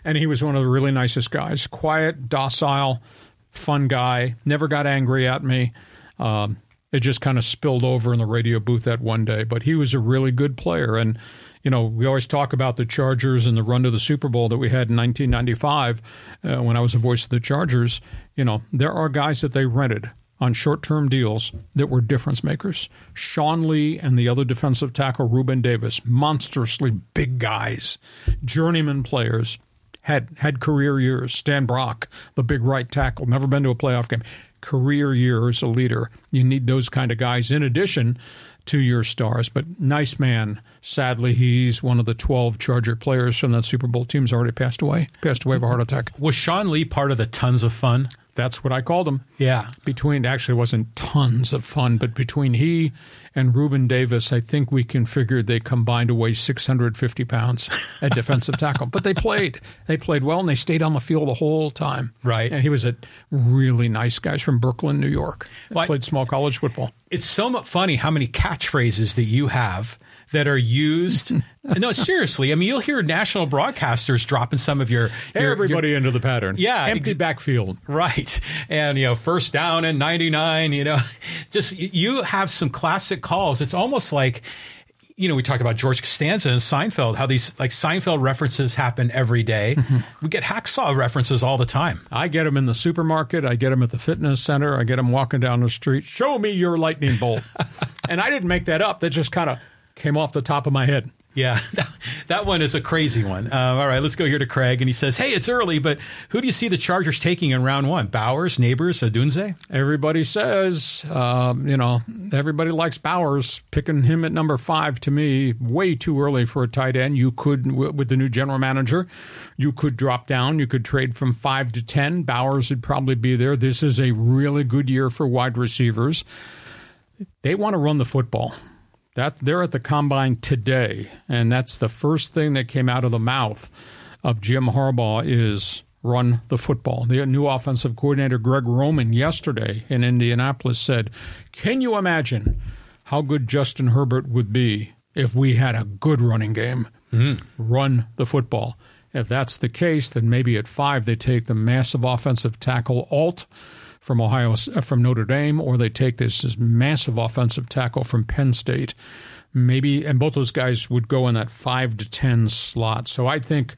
And he was one of the really nicest guys. Quiet, docile, fun guy. Never got angry at me. Um, it just kind of spilled over in the radio booth that one day. But he was a really good player. And, you know, we always talk about the Chargers and the run to the Super Bowl that we had in 1995 uh, when I was the voice of the Chargers. You know, there are guys that they rented on short term deals that were difference makers. Shawn Lee and the other defensive tackle, Reuben Davis, monstrously big guys, journeyman players. Had had career years. Stan Brock, the big right tackle, never been to a playoff game career year as a leader. You need those kind of guys in addition to your stars. But nice man. Sadly, he's one of the 12 Charger players from that Super Bowl team's already passed away. Passed away of a heart attack. Was Shawn Lee part of the tons of fun? That's what I called him. Yeah. Between actually wasn't tons of fun, but between he and Reuben Davis, I think we can figure they combined to weigh 650 pounds at defensive tackle. But they played. They played well and they stayed on the field the whole time. Right. And he was a really nice guy He's from Brooklyn, New York. Well, played small college football. It's so funny how many catchphrases that you have that are used. no, seriously. I mean, you'll hear national broadcasters dropping some of your, your everybody your, into the pattern. Yeah, empty ex- backfield. Right, and you know, first down and ninety nine. You know, just you have some classic calls. It's almost like you know, we talked about George Costanza and Seinfeld, how these like Seinfeld references happen every day. Mm-hmm. We get hacksaw references all the time. I get them in the supermarket. I get them at the fitness center. I get them walking down the street. Show me your lightning bolt. and I didn't make that up. That just kind of came off the top of my head. Yeah, that one is a crazy one. Uh, all right, let's go here to Craig, and he says, "Hey, it's early, but who do you see the Chargers taking in round one? Bowers, Nabers, Odunze?" Everybody says, uh, you know, everybody likes Bowers. Picking him at number five to me, way too early for a tight end. You could, with the new general manager, you could drop down. You could trade from five to ten. Bowers would probably be there. This is a really good year for wide receivers. They want to run the football. That they're at the combine today, and that's the first thing that came out of the mouth of Jim Harbaugh is run the football. The new offensive coordinator Greg Roman yesterday in Indianapolis said, "Can you imagine how good Justin Herbert would be if we had a good running game? Mm-hmm. Run the football." If that's the case, then maybe at five they take the massive offensive tackle Alt from Ohio uh, from Notre Dame, or they take this, this massive offensive tackle from Penn State. Maybe, and both those guys would go in that five to ten slot. So I think,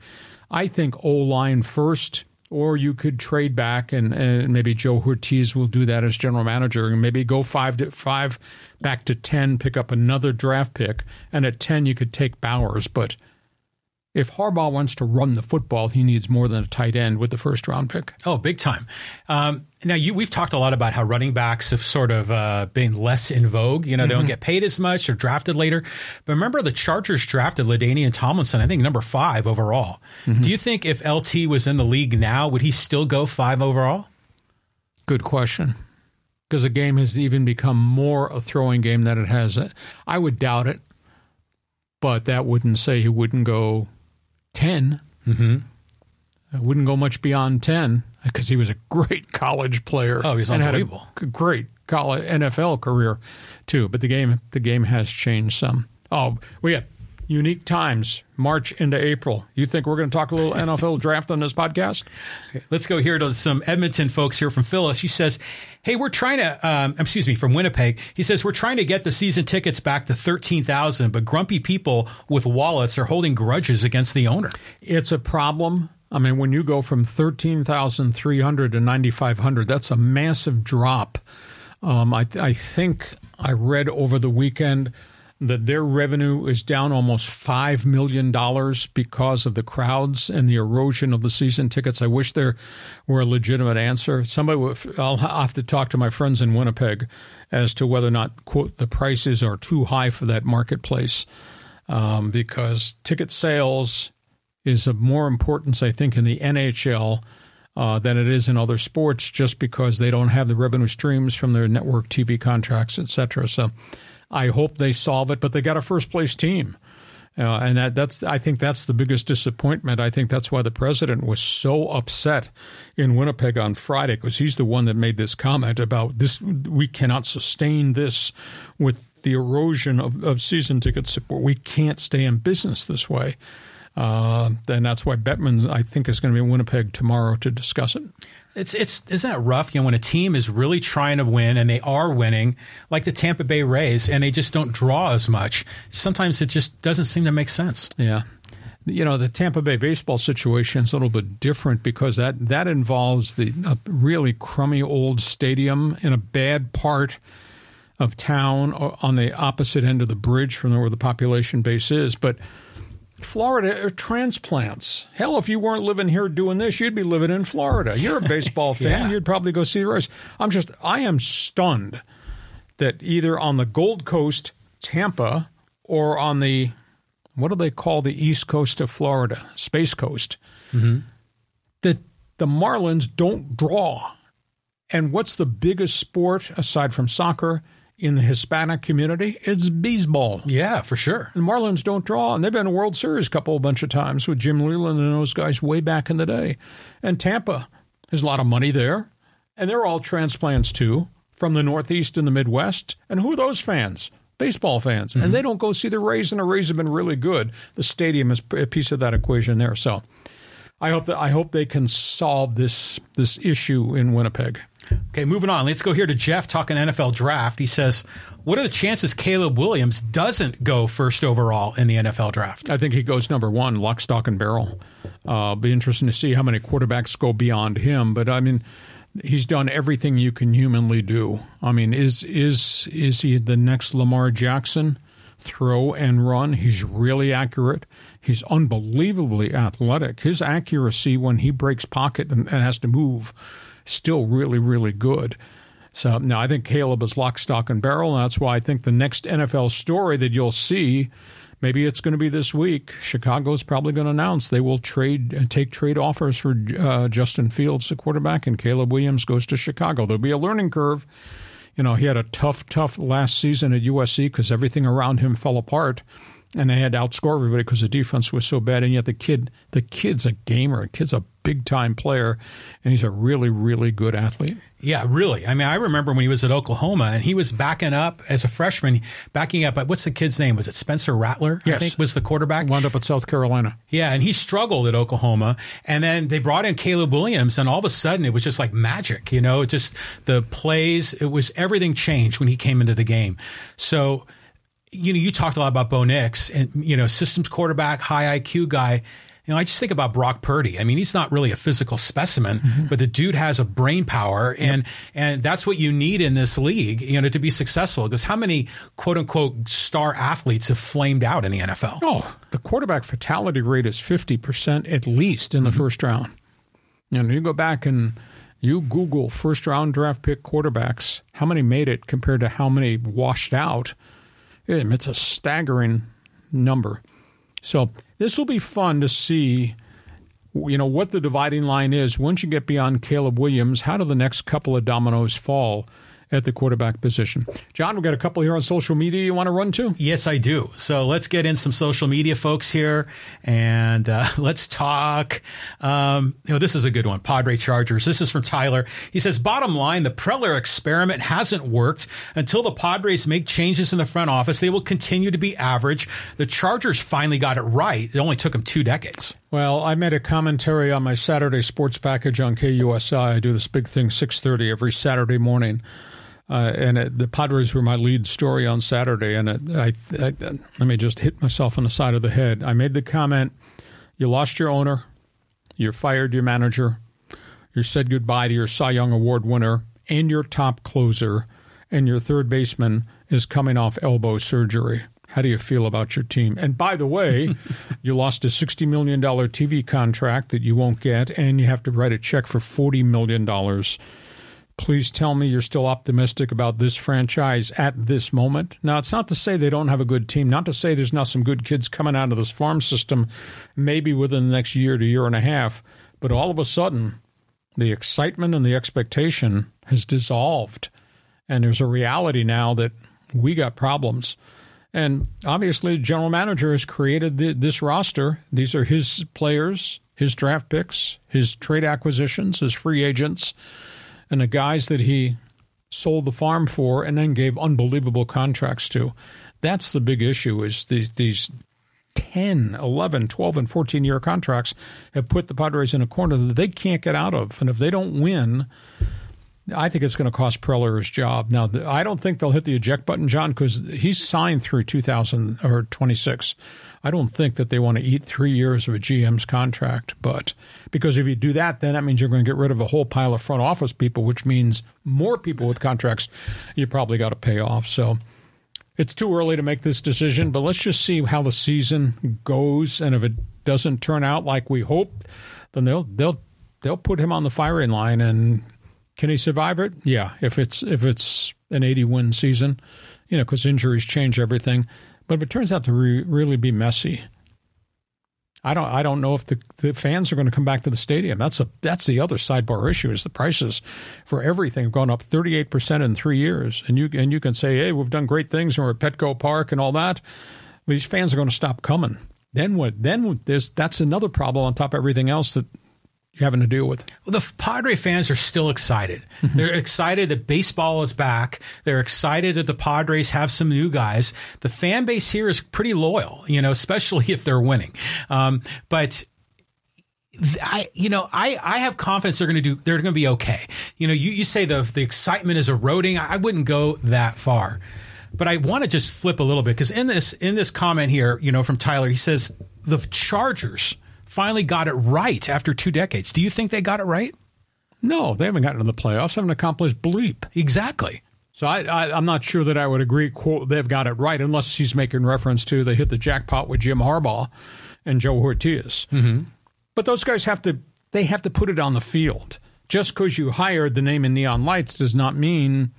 I think O line first, or you could trade back, and, and maybe Joe Hortiz will do that as general manager, and maybe go five to five back to ten, pick up another draft pick, and at ten you could take Bowers, but if Harbaugh wants to run the football, he needs more than a tight end with the first round pick. Oh, big time. Um, now, you, we've talked a lot about how running backs have sort of uh, been less in vogue. You know, they mm-hmm. don't get paid as much or drafted later. But remember, the Chargers drafted LaDainian Tomlinson, I think number five overall. Mm-hmm. Do you think if LT was in the league now, would he still go five overall? Good question. Because the game has even become more a throwing game than it has. I would doubt it, but that wouldn't say he wouldn't go 10. Mm-hmm. I wouldn't go much beyond 10 because he was a great college player. Oh, he's unbelievable. Great college NFL career too. But the game the game has changed some. Oh, we yeah. Unique times, March into April. You think we're going to talk a little NFL draft on this podcast? Let's go here to some Edmonton folks here from Phyllis. She says, Hey, we're trying to, um, excuse me, from Winnipeg. He says, We're trying to get the season tickets back to 13,000, but grumpy people with wallets are holding grudges against the owner. It's a problem. I mean, when you go from 13,300 to 9,500, that's a massive drop. Um, I, I think I read over the weekend that their revenue is down almost $5 million because of the crowds and the erosion of the season tickets. I wish there were a legitimate answer. Somebody, I'll have to talk to my friends in Winnipeg as to whether or not, quote, the prices are too high for that marketplace um, because ticket sales is of more importance, I think, in the NHL. Uh, than it is in other sports, just because they don't have the revenue streams from their network TV contracts, et cetera. So, I hope they solve it, but they got a first place team. Uh, and that, that's I think that's the biggest disappointment. I think that's why the president was so upset in Winnipeg on Friday because he's the one that made this comment about this. We cannot sustain this with the erosion of, of season ticket support. We can't stay in business this way. Uh, and that's why Bettman, I think, is going to be in Winnipeg tomorrow to discuss it. It's it's isn't that rough? You know, when a team is really trying to win and they are winning, like the Tampa Bay Rays, and they just don't draw as much. Sometimes it just doesn't seem to make sense. Yeah. You know, the Tampa Bay baseball situation is a little bit different because that, that involves the really crummy old stadium in a bad part of town on the opposite end of the bridge from where the population base is. But Florida are transplants. Hell, if you weren't living here doing this, you'd be living in Florida. You're a baseball fan. yeah. You'd probably go see the Rays. I'm just, I am stunned that either on the Gulf Coast, Tampa, or on the, what do they call the east coast of Florida, Space Coast, mm-hmm. that the Marlins don't draw. And what's the biggest sport aside from soccer? In the Hispanic community, it's baseball. Yeah, for sure. And Marlins don't draw, and they've been in World Series a couple of bunch of times with Jim Leyland and those guys way back in the day. And Tampa, there's a lot of money there, and they're all transplants too from the Northeast and the Midwest. And who are those fans? Baseball fans, mm-hmm. and they don't go see the Rays, and the Rays have been really good. The stadium is a piece of that equation there. So, I hope that I hope they can solve this this issue in Winnipeg. Okay, moving on. Let's go here to Jeff talking NFL draft. He says, What are the chances Caleb Williams doesn't go first overall in the NFL draft? I think he goes number one, lock, stock, and barrel. Uh, be interesting to see how many quarterbacks go beyond him. But I mean, he's done everything you can humanly do. I mean, is is is he the next Lamar Jackson? Throw and run. He's really accurate. He's unbelievably athletic. His accuracy when he breaks pocket and, and has to move still really, really good. So now I think Caleb is lock, stock, and barrel, and that's why I think the next NFL story that you'll see, maybe it's going to be this week. Chicago's probably going to announce they will trade and take trade offers for uh, Justin Fields, the quarterback, and Caleb Williams goes to Chicago. There'll be a learning curve. You know, he had a tough, tough last season at USC because everything around him fell apart and they had to outscore everybody because the defense was so bad. And yet the kid, the kid's a gamer. The kid's a big time player, and he's a really, really good athlete. Yeah, really. I mean, I remember when he was at Oklahoma and he was backing up as a freshman, backing up. What's the kid's name? Was it Spencer Rattler? Yes. I think was the quarterback. Wound up at South Carolina. Yeah, and he struggled at Oklahoma, and then they brought in Caleb Williams, and all of a sudden it was just like magic. You know, just the plays. It was everything changed when he came into the game. So you know, you talked a lot about Bo Nix and, you know, systems quarterback, high IQ guy. You know, I just think about Brock Purdy. I mean, he's not really a physical specimen, mm-hmm. but the dude has a brain power, and yep. and that's what you need in this league, you know, to be successful. Because how many quote unquote star athletes have flamed out in the NFL? Oh, the quarterback fatality rate is fifty percent at least in the mm-hmm. first round. You know, you go back and you Google first round draft pick quarterbacks, how many made it compared to how many washed out it's a staggering number. So this will be fun to see you know what the dividing line is once you get beyond Caleb Williams how do the next couple of dominoes fall at the quarterback position. John, we've got a couple here on social media you want to run to? Yes, I do. So let's get in some social media folks here and uh, let's talk. Um, you know, this is a good one. Padre Chargers. This is from Tyler. He says, bottom line, the Preller experiment hasn't worked. Until the Padres make changes in the front office, they will continue to be average. The Chargers finally got it right. It only took them two decades. Well, I made a commentary on my Saturday sports package on KUSI. I do this big thing 6:30 every Saturday morning uh, and it, the Padres were my lead story on Saturday. And it, I, I, let me just hit myself on the side of the head. I made the comment: you lost your owner, you fired your manager, you said goodbye to your Cy Young Award winner and your top closer, and your third baseman is coming off elbow surgery. How do you feel about your team? And by the way, you lost a $60 million TV contract that you won't get, and you have to write a check for $40 million please tell me you're still optimistic about this franchise at this moment. Now, it's not to say they don't have a good team, not to say there's not some good kids coming out of this farm system maybe within the next year to year and a half, but all of a sudden, the excitement and the expectation has dissolved. And there's a reality now that we got problems. And obviously, the general manager has created the, this roster. These are his players, his draft picks, his trade acquisitions, his free agents and the guys that he sold the farm for and then gave unbelievable contracts to. That's the big issue is these these 10, 11, 12 and 14 year contracts have put the Padres in a corner that they can't get out of. And if they don't win, I think it's going to cost Preller his job. Now, I don't think they'll hit the eject button, John, because he's signed through 2000 or 26. I don't think that they want to eat three years of a GM's contract, but because if you do that, then that means you're going to get rid of a whole pile of front office people, which means more people with contracts you probably got to pay off. So it's too early to make this decision, but let's just see how the season goes, and if it doesn't turn out like we hope, then they'll they'll they'll put him on the firing line, and can he survive it? Yeah, if it's if it's an 80 win season, you know, because injuries change everything. But if it turns out to re- really be messy, I don't I don't know if the, the fans are going to come back to the stadium. That's a that's the other sidebar issue is the prices for everything have gone up 38% in 3 years. And you and you can say, "Hey, we've done great things and we're at Petco Park and all that." These fans are going to stop coming. Then what then there's that's another problem on top of everything else that you're having to deal with? Well, the Padre fans are still excited. Mm-hmm. They're excited that baseball is back. They're excited that the Padres have some new guys. The fan base here is pretty loyal, you know, especially if they're winning. Um, but I, you know, I, I have confidence they're going to do, they're going to be okay. You know, you, you say the, the excitement is eroding. I wouldn't go that far, but I want to just flip a little bit because in this, in this comment here, you know, from Tyler, he says the Chargers finally got it right after two decades. Do you think they got it right? No, they haven't gotten to the playoffs. Haven't accomplished bleep. Exactly. So I, I, am not sure that I would agree. Quote, they've got it right, unless he's making reference to they hit the jackpot with Jim Harbaugh and Joe Hortiz. Mm-hmm. But those guys have to they have to put it on the field. Just because you hired the name in neon lights does not mean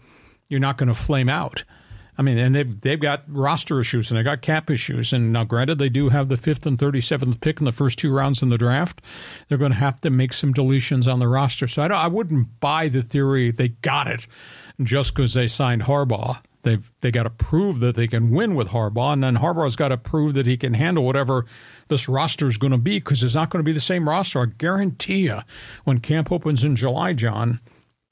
you're not going to flame out. I mean, and they've they've got roster issues and they've got cap issues. And now, granted, they do have the fifth and thirty seventh pick in the first two rounds in the draft. They're going to have to make some deletions on the roster. So I, I wouldn't buy the theory they got it just because they signed Harbaugh. They've they got to prove that they can win with Harbaugh, and then Harbaugh's got to prove that he can handle whatever this roster is going to be because it's not going to be the same roster. I guarantee you, when camp opens in July, John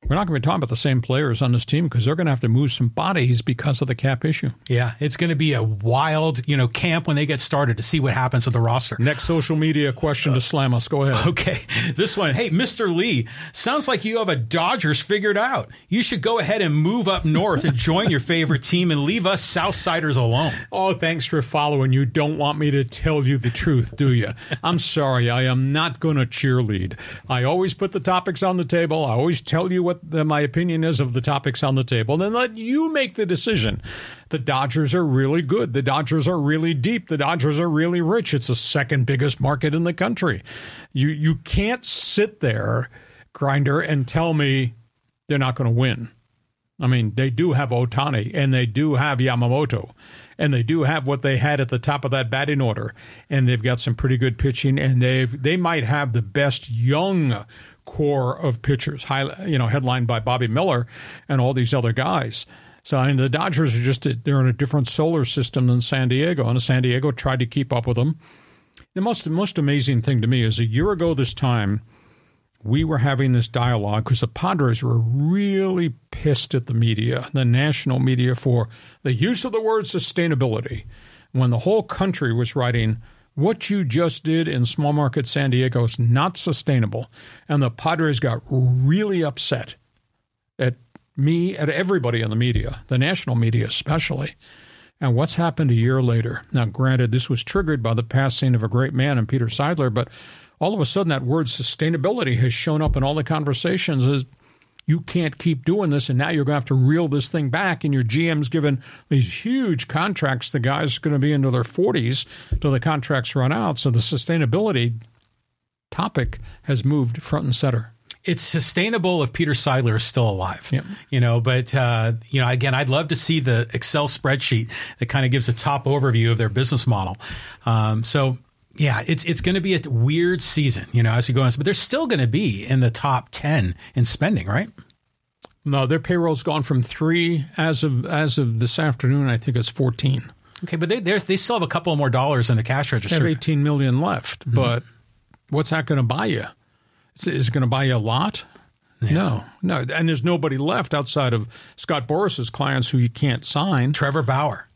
we're not going to be talking about the same players on this team because they're going to have to move some bodies because of the cap issue. Yeah, it's going to be a wild, you know, camp when they get started to see what happens with the roster. Next social media question uh, to slam us. Go ahead. Okay, this one. Hey, Mr. Lee, sounds like you have a Dodgers figured out. You should go ahead and move up north and join your favorite team and leave us Southsiders alone. Oh, thanks for following. You don't want me to tell you the truth, do you? I'm sorry. I am not going to cheerlead. I always put the topics on the table. I always tell you what the, my opinion is of the topics on the table, then let you make the decision. The Dodgers are really good. The Dodgers are really deep. The Dodgers are really rich. It's the second biggest market in the country. You you can't sit there, grinder, and tell me they're not going to win. I mean, they do have Ohtani and they do have Yamamoto and they do have what they had at the top of that batting order, and they've got some pretty good pitching, and they've they might have the best young core of pitchers, high, you know, headlined by Bobby Miller and all these other guys. So I mean, the Dodgers are just they're in a different solar system than San Diego, and San Diego tried to keep up with them. The most the most amazing thing to me is a year ago this time, we were having this dialogue because the Padres were really pissed at the media, the national media, for the use of the word sustainability when the whole country was writing what you just did in small market San Diego is not sustainable. And the Padres got really upset at me, at everybody in the media, the national media especially. And what's happened a year later? Now, granted, this was triggered by the passing of a great man in Peter Seidler, but all of a sudden that word sustainability has shown up in all the conversations you can't keep doing this, and now you're going to have to reel this thing back. And your GM's given these huge contracts. The guy's going to be into their 40s till the contracts run out. So the sustainability topic has moved front and center it's sustainable if Peter Seidler is still alive. Yep. You know, but uh, you know, again, I'd love to see the Excel spreadsheet that kind of gives a top overview of their business model. Um, so yeah, it's it's going to be a weird season, you know, as we go on. But they're still going to be in the top ten in spending, right? No, their payroll's gone from three as of as of this afternoon. I think it's fourteen. Okay, but they they still have a couple more dollars in the cash register. They have eighteen million left, mm-hmm. but what's that going to buy you? Is, is it going to buy you a lot? Yeah. No, no, and there's nobody left outside of Scott Boras's clients who you can't sign. Trevor Bauer.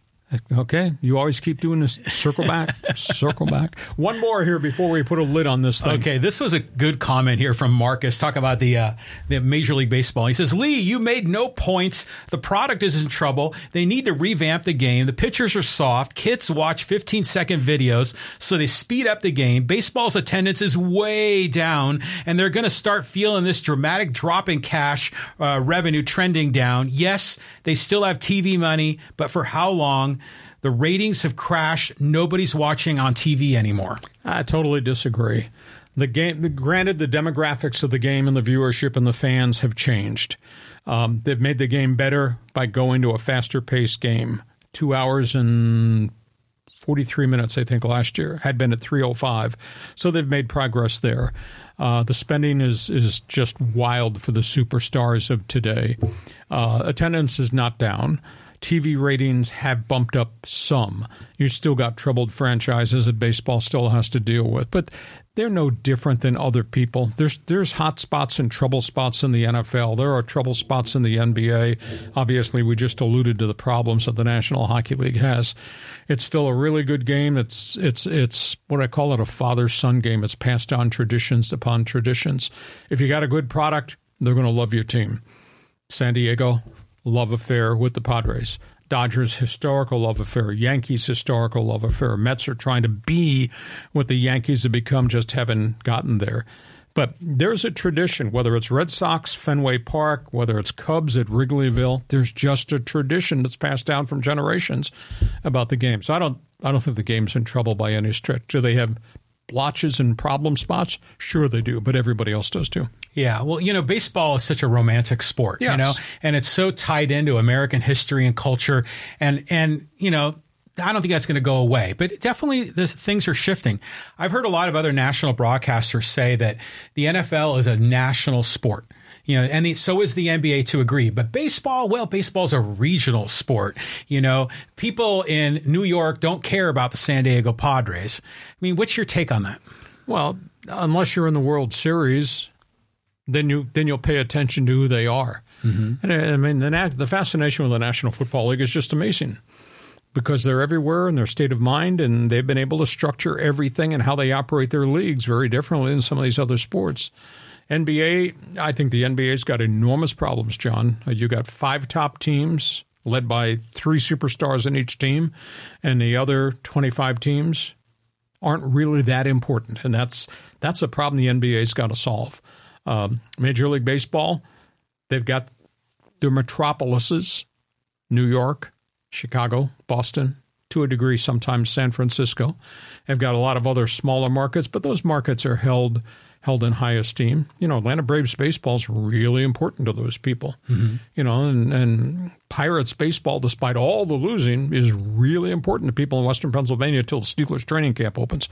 Okay, you always keep doing this. Circle back, circle back. One more here before we put a lid on this thing. Okay, this was a good comment here from Marcus. Talk about the uh, the Major League Baseball. He says, "Lee, you made no points. The product is in trouble. They need to revamp the game. The pitchers are soft. Kids watch 15 second videos, so they speed up the game. Baseball's attendance is way down, and they're going to start feeling this dramatic drop in cash uh, revenue trending down. Yes, they still have TV money, but for how long?" The ratings have crashed. Nobody's watching on TV anymore. I totally disagree. The game, granted, the demographics of the game and the viewership and the fans have changed. Um, they've made the game better by going to a faster paced game. Two hours and 43 minutes, I think, last year, had been at 305. So they've made progress there. Uh, the spending is is just wild for the superstars of today. Uh, attendance is not down. TV ratings have bumped up some. You still got troubled franchises that baseball still has to deal with, but they're no different than other people. There's there's hot spots and trouble spots in the NFL. There are trouble spots in the NBA. Obviously, we just alluded to the problems that the National Hockey League has. It's still a really good game. It's it's it's what I call it a father son game. It's passed on traditions upon traditions. If you got a good product, they're going to love your team. San Diego, love affair with the Padres. Dodgers historical love affair, Yankees historical love affair. Mets are trying to be what the Yankees have become, just haven't gotten there. But there's a tradition, whether it's Red Sox, Fenway Park, whether it's Cubs at Wrigleyville, there's just a tradition that's passed down from generations about the game. So I don't I don't think the game's in trouble by any stretch. Do they have blotches and problem spots? Sure they do, but everybody else does too. Yeah, well, you know, baseball is such a romantic sport, yes. you know, and it's so tied into American history and culture, and and you know, I don't think that's going to go away, but definitely the things are shifting. I've heard a lot of other national broadcasters say that the NFL is a national sport. You know, and the, so is the NBA to agree. But baseball, well, baseball's a regional sport. You know, people in New York don't care about the San Diego Padres. I mean, what's your take on that? Well, unless you're in the World Series, then you then you'll pay attention to who they are. Mm-hmm. And I mean, the the fascination with the National Football League is just amazing because they're everywhere in their state of mind, and they've been able to structure everything and how they operate their leagues very differently than some of these other sports. NBA, I think the NBA's got enormous problems, John. You got five top teams led by three superstars in each team, and the other 25 teams aren't really that important, and that's that's a problem the NBA's got to solve. Um, Major League Baseball, they've got their metropolises New York, Chicago, Boston, to a degree, sometimes San Francisco. They've got a lot of other smaller markets, but those markets are held held in high esteem. You know, Atlanta Braves baseball is really important to those people. Mm-hmm. You know, and, and Pirates baseball, despite all the losing, is really important to people in Western Pennsylvania until the Steelers training camp opens.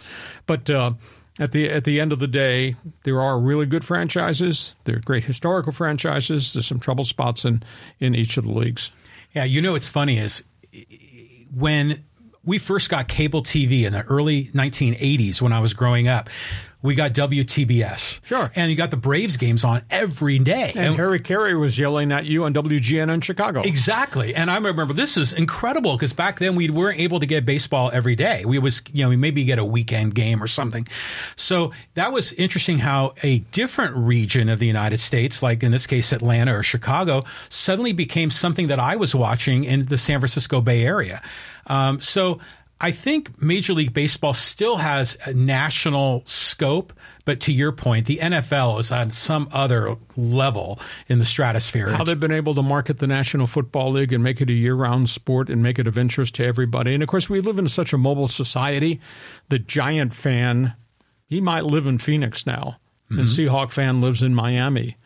But uh, at the at the end of the day, there are really good franchises. There are great historical franchises. There's some trouble spots in in each of the leagues. Yeah, you know what's funny is when we first got cable TV in the early 1980s when I was growing up we got WTBS. Sure. And you got the Braves games on every day. And, and Harry Caray was yelling at you on WGN in Chicago. Exactly. And I remember this is incredible because back then we weren't able to get baseball every day. We was, you know, we maybe get a weekend game or something. So that was interesting how a different region of the United States, like in this case Atlanta or Chicago, suddenly became something that I was watching in the San Francisco Bay Area. Um, so I think Major League Baseball still has a national scope, but to your point, the NFL is on some other level in the stratosphere. How they've been able to market the National Football League and make it a year round sport and make it of interest to everybody. And of course, we live in such a mobile society. The Giant fan, he might live in Phoenix now, mm-hmm. and Seahawk fan lives in Miami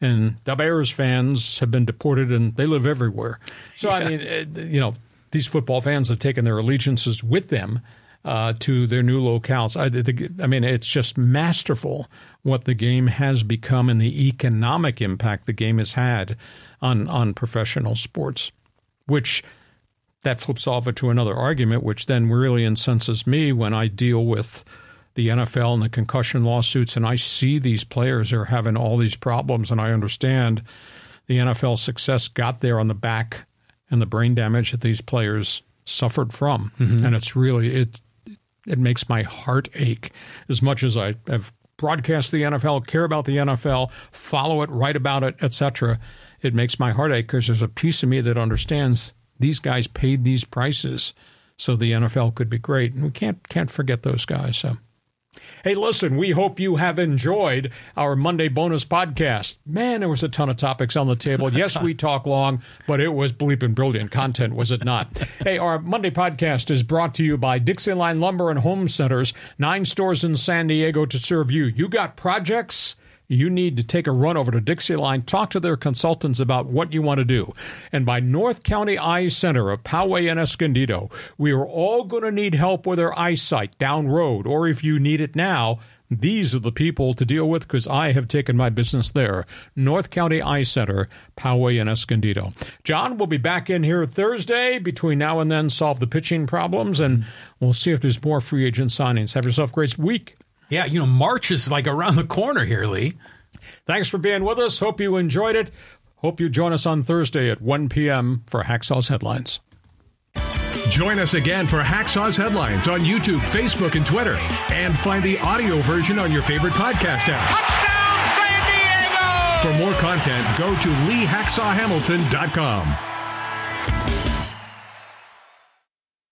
and the Bears fans have been deported and they live everywhere. So yeah. I mean, you know, these football fans have taken their allegiances with them uh, to their new locales. I, the, I, mean, it's just masterful what the game has become and the economic impact the game has had on on professional sports, which that flips off into another argument, which then really incenses me when I deal with the NFL and the concussion lawsuits, and I see these players are having all these problems, and I understand the NFL success got there on the back and the brain damage that these players suffered from. Mm-hmm. And it's really it it makes my heart ache as much as I have broadcast the NFL, care about the NFL, follow it, write about it, etc. It makes my heart ache because there's a piece of me that understands these guys paid these prices so the NFL could be great, and we can't can't forget those guys. So Hey, listen, we hope you have enjoyed our Monday bonus podcast. Man, there was a ton of topics on the table. Yes, we talk long, but it was bleeping brilliant content, was it not? hey, our Monday podcast is brought to you by Dixie Line Lumber and Home Centers, nine stores in San Diego to serve you. You got projects? You need to take a run over to Dixie Line, talk to their consultants about what you want to do. And by North County Eye Center of Poway and Escondido, we are all going to need help with our eyesight down road, or if you need it now, these are the people to deal with because I have taken my business there. North County Eye Center, Poway and Escondido. John will be back in here Thursday. Between now and then, solve the pitching problems, and we'll see if there's more free agent signings. Have yourself a great week. Yeah, you know, March is like around the corner here, Lee. Thanks for being with us. Hope you enjoyed it. Hope you join us on Thursday at 1 p.m. for Hacksaw's Headlines. Join us again for Hacksaw's Headlines on YouTube, Facebook, and Twitter. And find the audio version on your favorite podcast app. For more content, go to LeeHacksawHamilton.com.